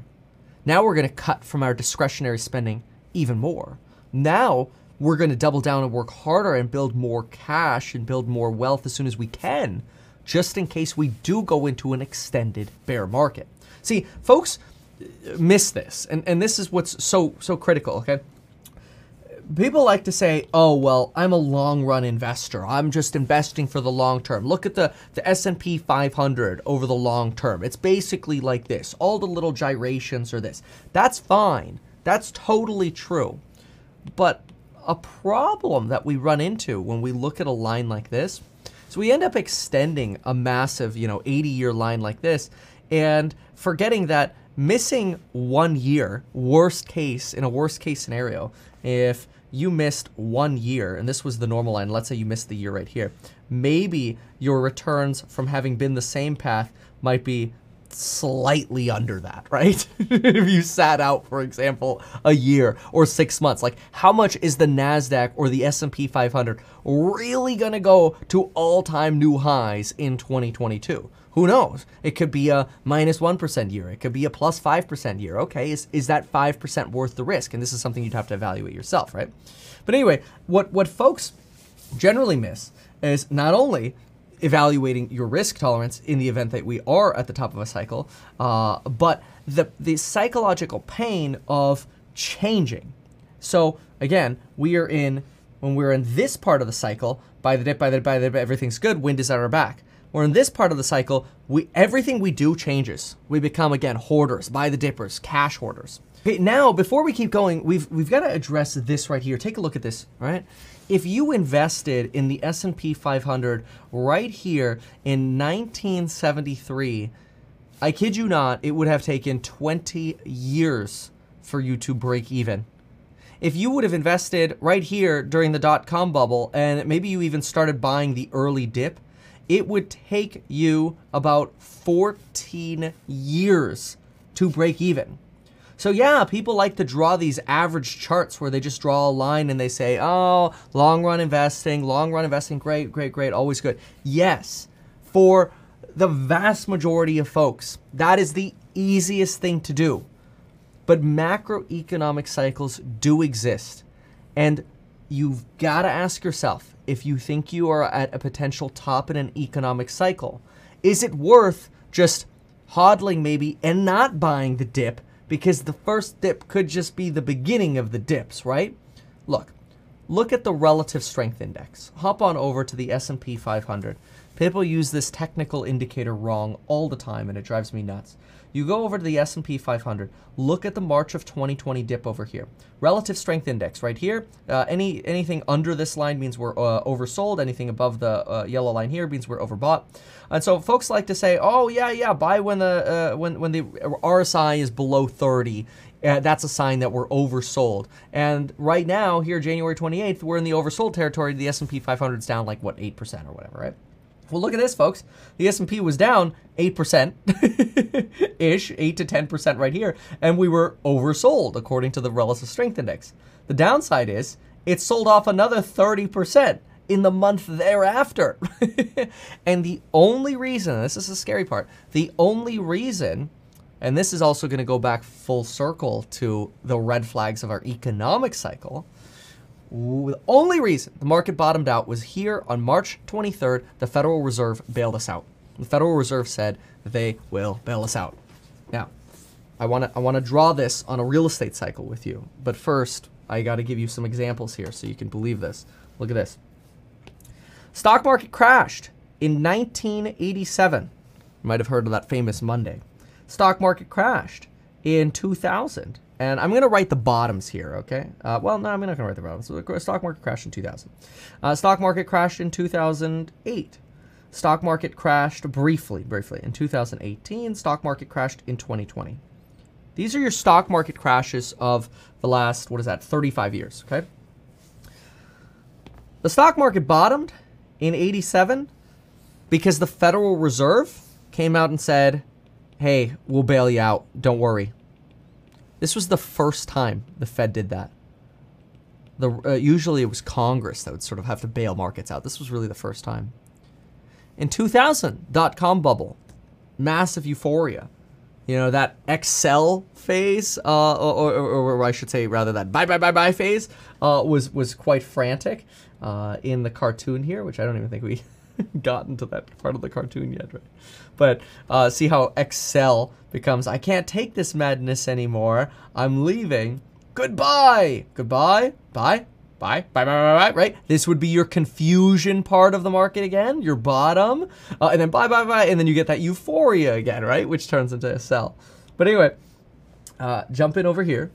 Now we're going to cut from our discretionary spending even more. Now we're going to double down and work harder and build more cash and build more wealth as soon as we can, just in case we do go into an extended bear market. See, folks miss this, and, and this is what's so so critical, okay? People like to say, "Oh, well, I'm a long-run investor. I'm just investing for the long term. Look at the the S&P 500 over the long term. It's basically like this. All the little gyrations are this." That's fine. That's totally true. But a problem that we run into when we look at a line like this, so we end up extending a massive, you know, 80-year line like this and forgetting that missing one year, worst case, in a worst case scenario, if you missed one year, and this was the normal line, let's say you missed the year right here, maybe your returns from having been the same path might be slightly under that, <laughs> right? if you sat out, for example, a year or six months, like how much is the Nasdaq or the S&P 500 really gonna go to all-time new highs in 2022? Who knows? It could be a minus 1 year. It could be a plus 5% year. Okay, is, is that 5% worth the risk? And this is something you'd have to evaluate yourself, right? But anyway, what, what folks generally miss is not only evaluating your risk tolerance in the event that we are at the top of a cycle, uh, but the, the psychological pain of changing. So again, we are in, when we're in this part of the cycle, buy the dip, buy the dip, buy the dip, everything's good, wind is at our back. Or in this part of the cycle, we everything we do changes. We become again hoarders, buy the dippers, cash hoarders. Okay, now before we keep going, we've we've got to address this right here. Take a look at this, right? If you invested in the S&P 500 right here in 1973, I kid you not, it would have taken 20 years for you to break even. If you would have invested right here during the dot com bubble and maybe you even started buying the early dip, it would take you about 14 years to break even. So yeah, people like to draw these average charts where they just draw a line and they say, "Oh, long run investing, long run investing, great, great, great, always good." Yes, for the vast majority of folks, that is the easiest thing to do. But macroeconomic cycles do exist. And you've got to ask yourself if you think you are at a potential top in an economic cycle, is it worth just hodling maybe and not buying the dip because the first dip could just be the beginning of the dips, right? Look, look at the relative strength index. Hop on over to the S&P 500. People use this technical indicator wrong all the time and it drives me nuts. You go over to the S&P 500, look at the March of 2020 dip over here. Relative strength index right here. Uh, any anything under this line means we're uh, oversold. Anything above the uh, yellow line here means we're overbought. And so folks like to say, "Oh yeah, yeah, buy when the uh, when when the RSI is below 30." Uh, that's a sign that we're oversold. And right now, here, January 28th, we're in the oversold territory. The S&P 500 is down like what 8% or whatever, right? Well, look at this, folks. The S&P was down 8% <laughs> ish, 8 to 10% right here, and we were oversold according to the relative strength index. The downside is it sold off another 30% in the month thereafter. <laughs> and the only reason, this is the scary part, the only reason and this is also going to go back full circle to the red flags of our economic cycle the only reason the market bottomed out was here on March 23rd, the Federal Reserve bailed us out. The Federal Reserve said they will bail us out. Now, I want to I want to draw this on a real estate cycle with you. But first, I got to give you some examples here so you can believe this. Look at this. Stock market crashed in 1987. You might have heard of that famous Monday. Stock market crashed in 2000. And I'm going to write the bottoms here, okay? Uh, well, no, I'm not going to write the bottoms. So stock market crashed in 2000. Uh, stock market crashed in 2008. Stock market crashed briefly, briefly in 2018. Stock market crashed in 2020. These are your stock market crashes of the last, what is that, 35 years, okay? The stock market bottomed in 87 because the Federal Reserve came out and said, hey, we'll bail you out. Don't worry. This was the first time the Fed did that. The, uh, usually it was Congress that would sort of have to bail markets out. This was really the first time. In 2000, dot com bubble, massive euphoria. You know, that Excel phase, uh, or, or, or, I should say rather that buy phase uh, was, was quite frantic uh, in the cartoon here, which I don't even think we <laughs> gotten to that part of the cartoon yet, right? But uh, see how Excel becomes, I can't take this madness anymore. I'm leaving. Goodbye. Goodbye. Bye. Bye. Bye. Bye. Bye. Bye. Right? This would be your confusion part of the market again, your bottom. Uh, and then buy. Buy. Buy. And then you get that euphoria again, right? Which turns into a sell. But anyway, uh, jump in over here.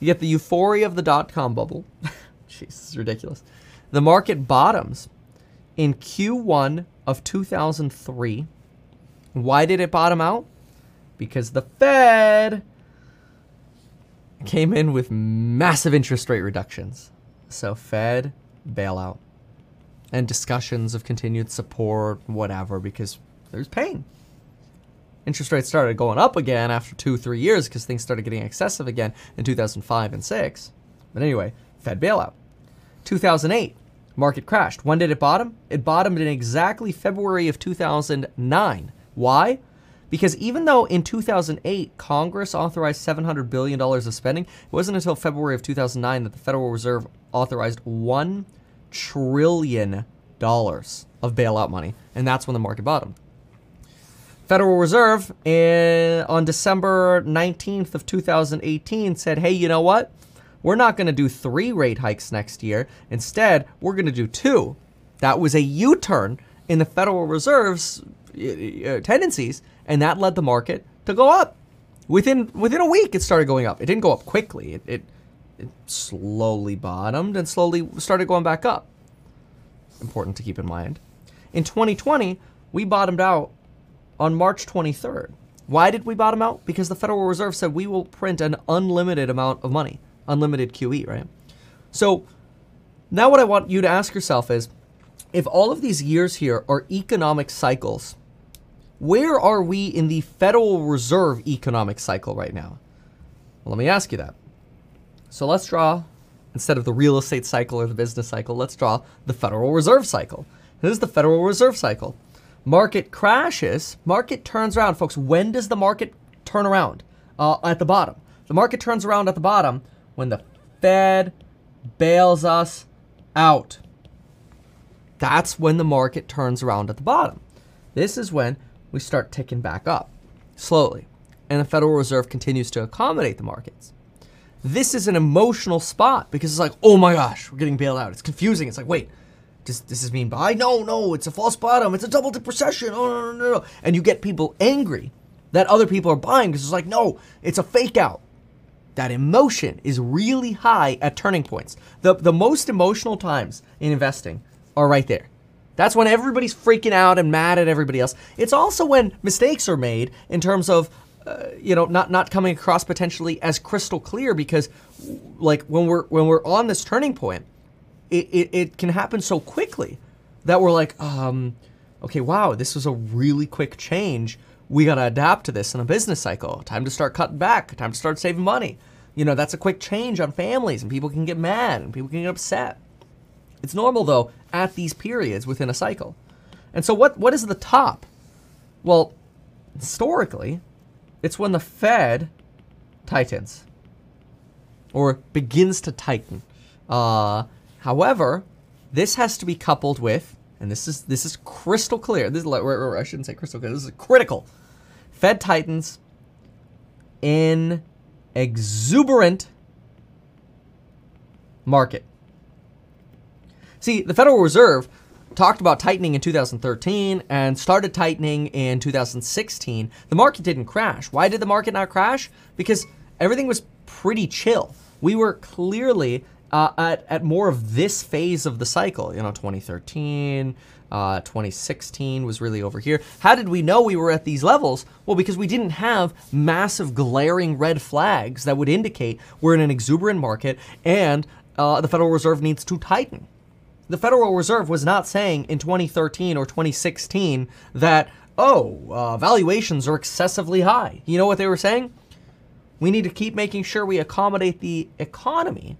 You get the euphoria of the dot com bubble. Jeez, this is ridiculous. The market bottoms in Q1 of 2003. Why did it bottom out? Because the Fed came in with massive interest rate reductions. So, Fed bailout and discussions of continued support, whatever, because there's pain. Interest rates started going up again after two, three years because things started getting excessive again in 2005 and 6. But anyway, Fed bailout. 2008, market crashed. When did it bottom? It bottomed in exactly February of 2009. Why? Because even though in 2008 Congress authorized $700 billion of spending, it wasn't until February of 2009 that the Federal Reserve authorized $1 trillion of bailout money. And that's when the market bottomed. Federal Reserve in, on December 19th of 2018 said, hey, you know what? We're not going to do three rate hikes next year. Instead, we're going to do two. That was a U turn in the Federal Reserve's uh, tendencies, and that led the market to go up. Within within a week, it started going up. It didn't go up quickly. It, it, it slowly bottomed and slowly started going back up. Important to keep in mind. In 2020, we bottomed out on March 23rd. Why did we bottom out? Because the Federal Reserve said we will print an unlimited amount of money unlimited QE, right? So now what I want you to ask yourself is if all of these years here are economic cycles, where are we in the Federal Reserve economic cycle right now? Well, let me ask you that. So let's draw, instead of the real estate cycle or the business cycle, let's draw the Federal Reserve cycle. This is the Federal Reserve cycle. Market crashes, market turns around. Folks, when does the market turn around? Uh, at the bottom. The market turns around at the bottom when the Fed bails us out. That's when the market turns around at the bottom. This is when we start ticking back up slowly, and the Federal Reserve continues to accommodate the markets. This is an emotional spot because it's like, oh my gosh, we're getting bailed out. It's confusing. It's like, wait, does this is mean buy? No, no, it's a false bottom. It's a double dip recession. Oh, no, no, no, no. And you get people angry that other people are buying because it's like, no, it's a fake out that emotion is really high at turning points. The, the most emotional times in investing are right there. That's when everybody's freaking out and mad at everybody else. It's also when mistakes are made in terms of, uh, you know, not not coming across potentially as crystal clear because, like when we're when we're on this turning point, it, it, it can happen so quickly that we're like, um, okay, wow, this was a really quick change we got to adapt to this in a business cycle. Time to start cutting back. Time to start saving money. You know, that's a quick change on families, and people can get mad and people can get upset. It's normal, though, at these periods within a cycle. And so, what, what is the top? Well, historically, it's when the Fed tightens or begins to tighten. Uh, however, this has to be coupled with, and this is this is crystal clear. This is I shouldn't say crystal clear. This is critical Fed tightens in exuberant market. See, the Federal Reserve talked about tightening in 2013 and started tightening in 2016. The market didn't crash. Why did the market not crash? Because everything was pretty chill. We were clearly uh, at, at more of this phase of the cycle, you know, 2013, uh, 2016 was really over here. How did we know we were at these levels? Well, because we didn't have massive glaring red flags that would indicate we're in an exuberant market and uh, the Federal Reserve needs to tighten. The Federal Reserve was not saying in 2013 or 2016 that, oh, uh, valuations are excessively high. You know what they were saying? We need to keep making sure we accommodate the economy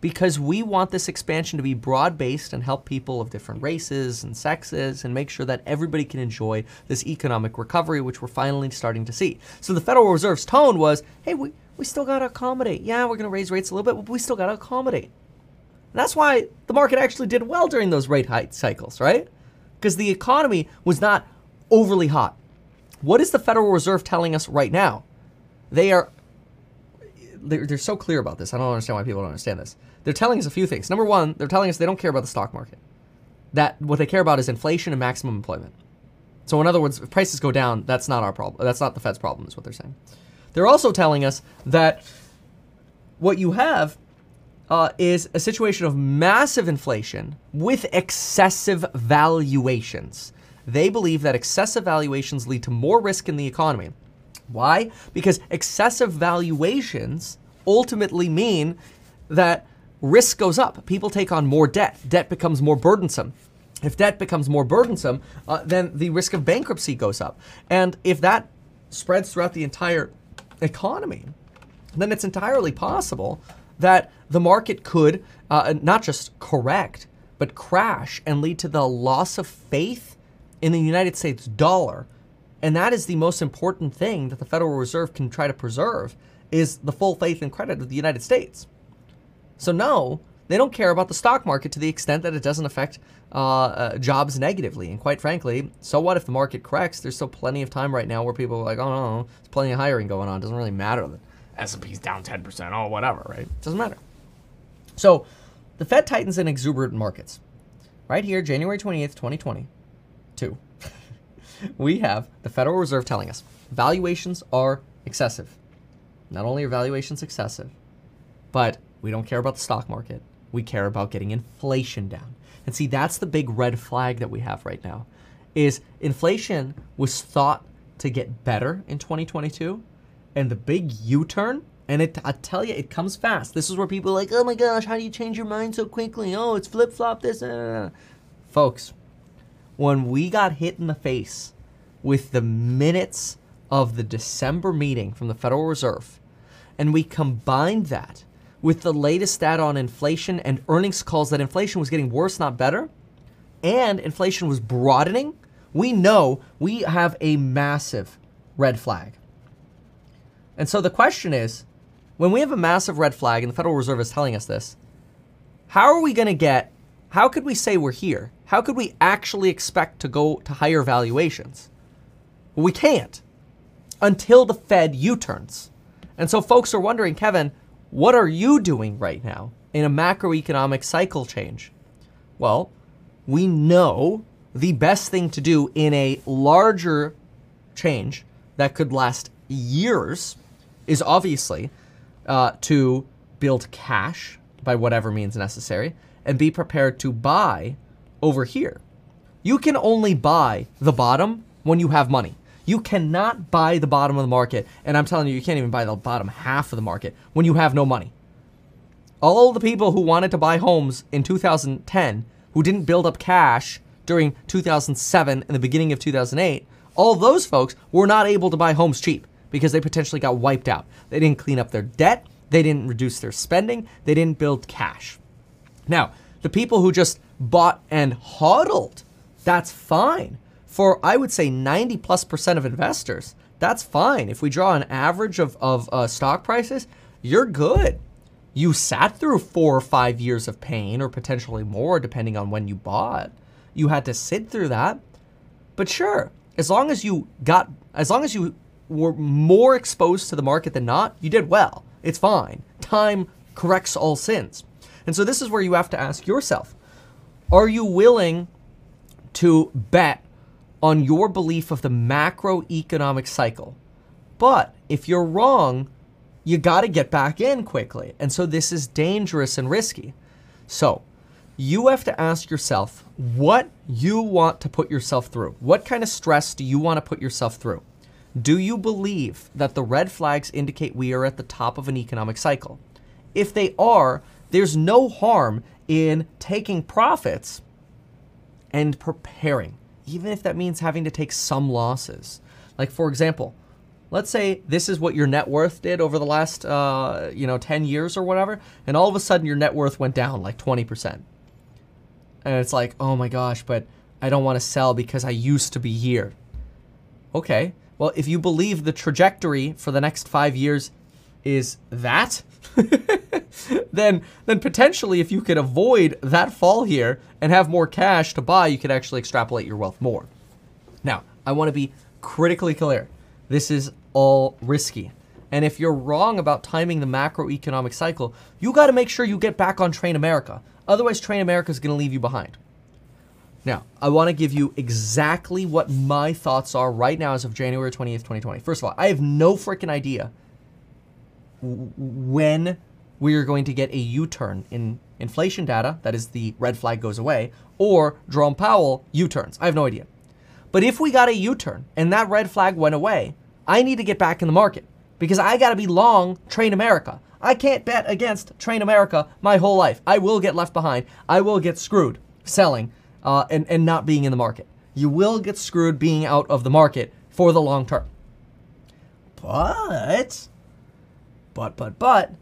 because we want this expansion to be broad based and help people of different races and sexes and make sure that everybody can enjoy this economic recovery, which we're finally starting to see. So the Federal Reserve's tone was hey, we, we still got to accommodate. Yeah, we're going to raise rates a little bit, but we still got to accommodate. And that's why the market actually did well during those rate hike cycles, right? Because the economy was not overly hot. What is the Federal Reserve telling us right now? They are they're, they're so clear about this. I don't understand why people don't understand this. They're telling us a few things. Number one, they're telling us they don't care about the stock market. That what they care about is inflation and maximum employment. So in other words, if prices go down, that's not our problem. That's not the Fed's problem, is what they're saying. They're also telling us that what you have uh, is a situation of massive inflation with excessive valuations. They believe that excessive valuations lead to more risk in the economy. Why? Because excessive valuations ultimately mean that risk goes up. People take on more debt. Debt becomes more burdensome. If debt becomes more burdensome, uh, then the risk of bankruptcy goes up. And if that spreads throughout the entire economy, then it's entirely possible that the market could uh, not just correct, but crash and lead to the loss of faith in the United States dollar. And that is the most important thing that the Federal Reserve can try to preserve is the full faith and credit of the United States. So no, they don't care about the stock market to the extent that it doesn't affect uh, uh, jobs negatively. And quite frankly, so what if the market corrects? There's still plenty of time right now where people are like, oh no, there's plenty of hiring going on. It doesn't really matter that S&P's down 10%, oh whatever, right? It doesn't matter. So the Fed tightens in exuberant markets. Right here, January 28th, 2022, <laughs> we have the Federal Reserve telling us valuations are excessive. Not only are valuations excessive, but we don't care about the stock market. We care about getting inflation down. And see, that's the big red flag that we have right now. Is inflation was thought to get better in 2022, and the big U-turn, and it I tell you, it comes fast. This is where people are like, oh my gosh, how do you change your mind so quickly? Oh, it's flip flop this. Uh. Folks, when we got hit in the face with the minutes of the December meeting from the Federal Reserve, and we combined that with the latest data on inflation and earnings calls that inflation was getting worse, not better, and inflation was broadening, we know we have a massive red flag. And so the question is when we have a massive red flag, and the Federal Reserve is telling us this, how are we going to get, how could we say we're here? How could we actually expect to go to higher valuations? Well, we can't until the Fed U turns. And so folks are wondering, Kevin, what are you doing right now in a macroeconomic cycle change? Well, we know the best thing to do in a larger change that could last years is obviously uh, to build cash by whatever means necessary and be prepared to buy over here. You can only buy the bottom when you have money. You cannot buy the bottom of the market, and I'm telling you, you can't even buy the bottom half of the market when you have no money. All the people who wanted to buy homes in 2010, who didn't build up cash during 2007 and the beginning of 2008, all those folks were not able to buy homes cheap because they potentially got wiped out. They didn't clean up their debt, they didn't reduce their spending, they didn't build cash. Now, the people who just bought and huddled, that's fine for I would say 90 plus percent of investors, that's fine. If we draw an average of, of uh, stock prices, you're good. You sat through four or five years of pain, or potentially more, depending on when you bought. You had to sit through that. But sure, as long as you got, as long as you were more exposed to the market than not, you did well. It's fine. Time corrects all sins. And so this is where you have to ask yourself are you willing to bet on your belief of the macroeconomic cycle. But if you're wrong, you got to get back in quickly. And so this is dangerous and risky. So you have to ask yourself what you want to put yourself through. What kind of stress do you want to put yourself through? Do you believe that the red flags indicate we are at the top of an economic cycle? If they are, there's no harm in taking profits and preparing even if that means having to take some losses. Like, for example, let's say this is what your net worth did over the last, uh, you know, 10 years or whatever, and all of a sudden your net worth went down like 20%. And it's like, oh my gosh, but I don't want to sell because I used to be here. Okay, well, if you believe the trajectory for the next five years is that, <laughs> then then potentially if you could avoid that fall here and have more cash to buy, you could actually extrapolate your wealth more. Now, I want to be critically clear. This is all risky. And if you're wrong about timing the macroeconomic cycle, you got to make sure you get back on Train America. Otherwise, Train America is going to leave you behind. Now, I want to give you exactly what my thoughts are right now as of January 20th, 2020. First of all, I have no freaking idea when we are going to get a U-turn in inflation data, that is the red flag goes away, or Jerome Powell U-turns. I have no idea. But if we got a U-turn and that red flag went away, I need to get back in the market because I got to be long Train America. I can't bet against Train America my whole life. I will get left behind. I will get screwed selling uh, and, and not being in the market. You will get screwed being out of the market for the long term. But, but, but, but,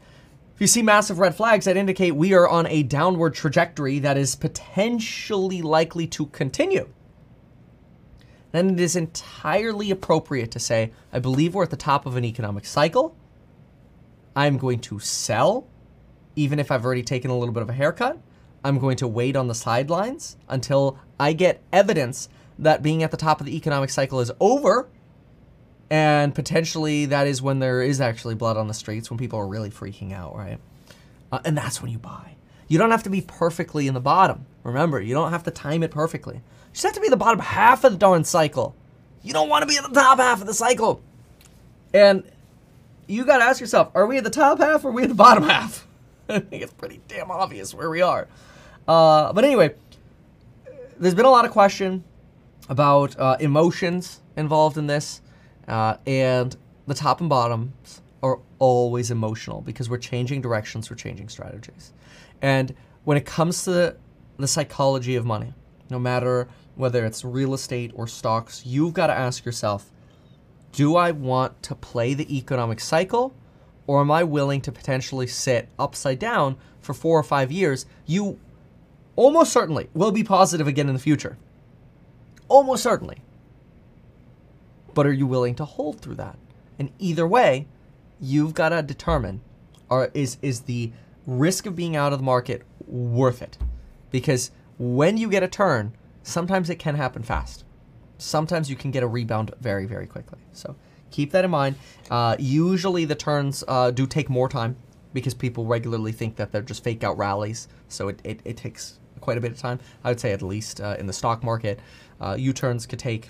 if you see massive red flags that indicate we are on a downward trajectory that is potentially likely to continue, then it is entirely appropriate to say, I believe we're at the top of an economic cycle. I'm going to sell, even if I've already taken a little bit of a haircut. I'm going to wait on the sidelines until I get evidence that being at the top of the economic cycle is over. And potentially that is when there is actually blood on the streets, when people are really freaking out, right? Uh, and that's when you buy. You don't have to be perfectly in the bottom. Remember, you don't have to time it perfectly. You just have to be the bottom half of the darn cycle. You don't want to be at the top half of the cycle. And you got to ask yourself, are we at the top half or are we at the bottom half? <laughs> I think it's pretty damn obvious where we are. Uh, but anyway, there's been a lot of question about uh, emotions involved in this, uh, and the top and bottoms are always emotional because we're changing directions, we're changing strategies. And when it comes to the, the psychology of money, no matter whether it's real estate or stocks, you've got to ask yourself do I want to play the economic cycle or am I willing to potentially sit upside down for four or five years? You almost certainly will be positive again in the future. Almost certainly. But are you willing to hold through that? And either way, you've got to determine are is is the risk of being out of the market worth it? Because when you get a turn, sometimes it can happen fast. Sometimes you can get a rebound very, very quickly. So keep that in mind. Uh, usually the turns uh, do take more time because people regularly think that they're just fake out rallies. So it, it, it takes quite a bit of time. I would say at least uh, in the stock market, uh, U-turns could take,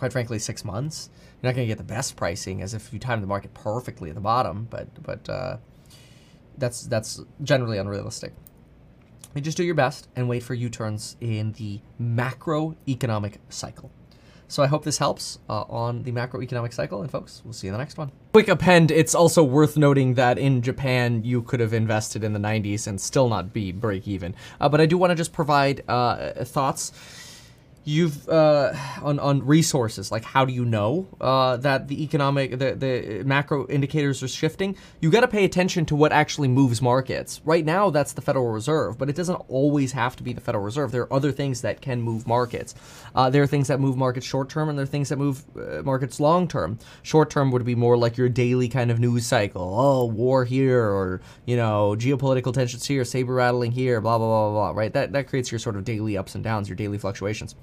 quite frankly, six months. You're not going to get the best pricing as if you time the market perfectly at the bottom, but but uh, that's that's generally unrealistic. You just do your best and wait for U-turns in the macroeconomic cycle. So I hope this helps uh, on the macroeconomic cycle. And folks, we'll see you in the next one. Quick append, it's also worth noting that in Japan, you could have invested in the 90s and still not be break even. Uh, but I do want to just provide uh, thoughts you've uh, on on resources like how do you know uh, that the economic the, the macro indicators are shifting? You got to pay attention to what actually moves markets. Right now that's the federal reserve but it doesn't always have to be the federal reserve. There are other things that can move markets. Uh, there are things that move markets short term and there are things that move uh, markets long term short term would be more like your daily kind of news cycle. Oh war here or you know geopolitical tensions here saber rattling here blah blah blah blah, blah right? That that creates your sort of daily ups and downs your daily fluctuations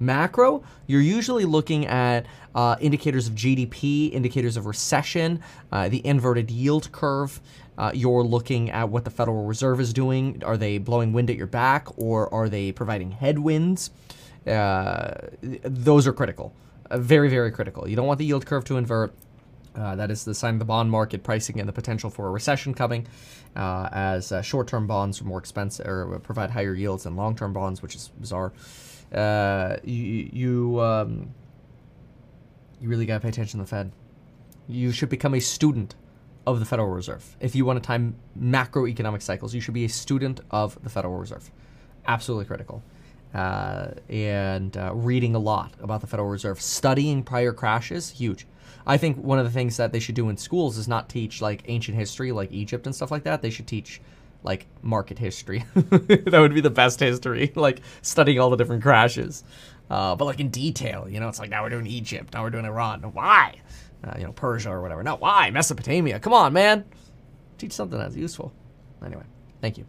Macro, you're usually looking at uh, indicators of GDP, indicators of recession, uh, the inverted yield curve. Uh, you're looking at what the Federal Reserve is doing. Are they blowing wind at your back or are they providing headwinds? Uh, those are critical. Uh, very, very critical. You don't want the yield curve to invert. Uh, that is the sign of the bond market pricing and the potential for a recession coming, uh, as uh, short-term bonds are more expensive or provide higher yields than long-term bonds, which is bizarre uh, you you, um, you really got to pay attention to the Fed. You should become a student of the Federal Reserve. If you want to time macroeconomic cycles, you should be a student of the Federal Reserve. Absolutely critical. Uh, and uh, reading a lot about the Federal Reserve, studying prior crashes, huge. I think one of the things that they should do in schools is not teach like ancient history, like Egypt and stuff like that. They should teach like market history. <laughs> that would be the best history, <laughs> like studying all the different crashes. Uh, but like in detail, you know, it's like now we're doing Egypt, now we're doing Iran. Why? Uh, you know, Persia or whatever. No, why? Mesopotamia. Come on, man. Teach something that's useful. Anyway, thank you.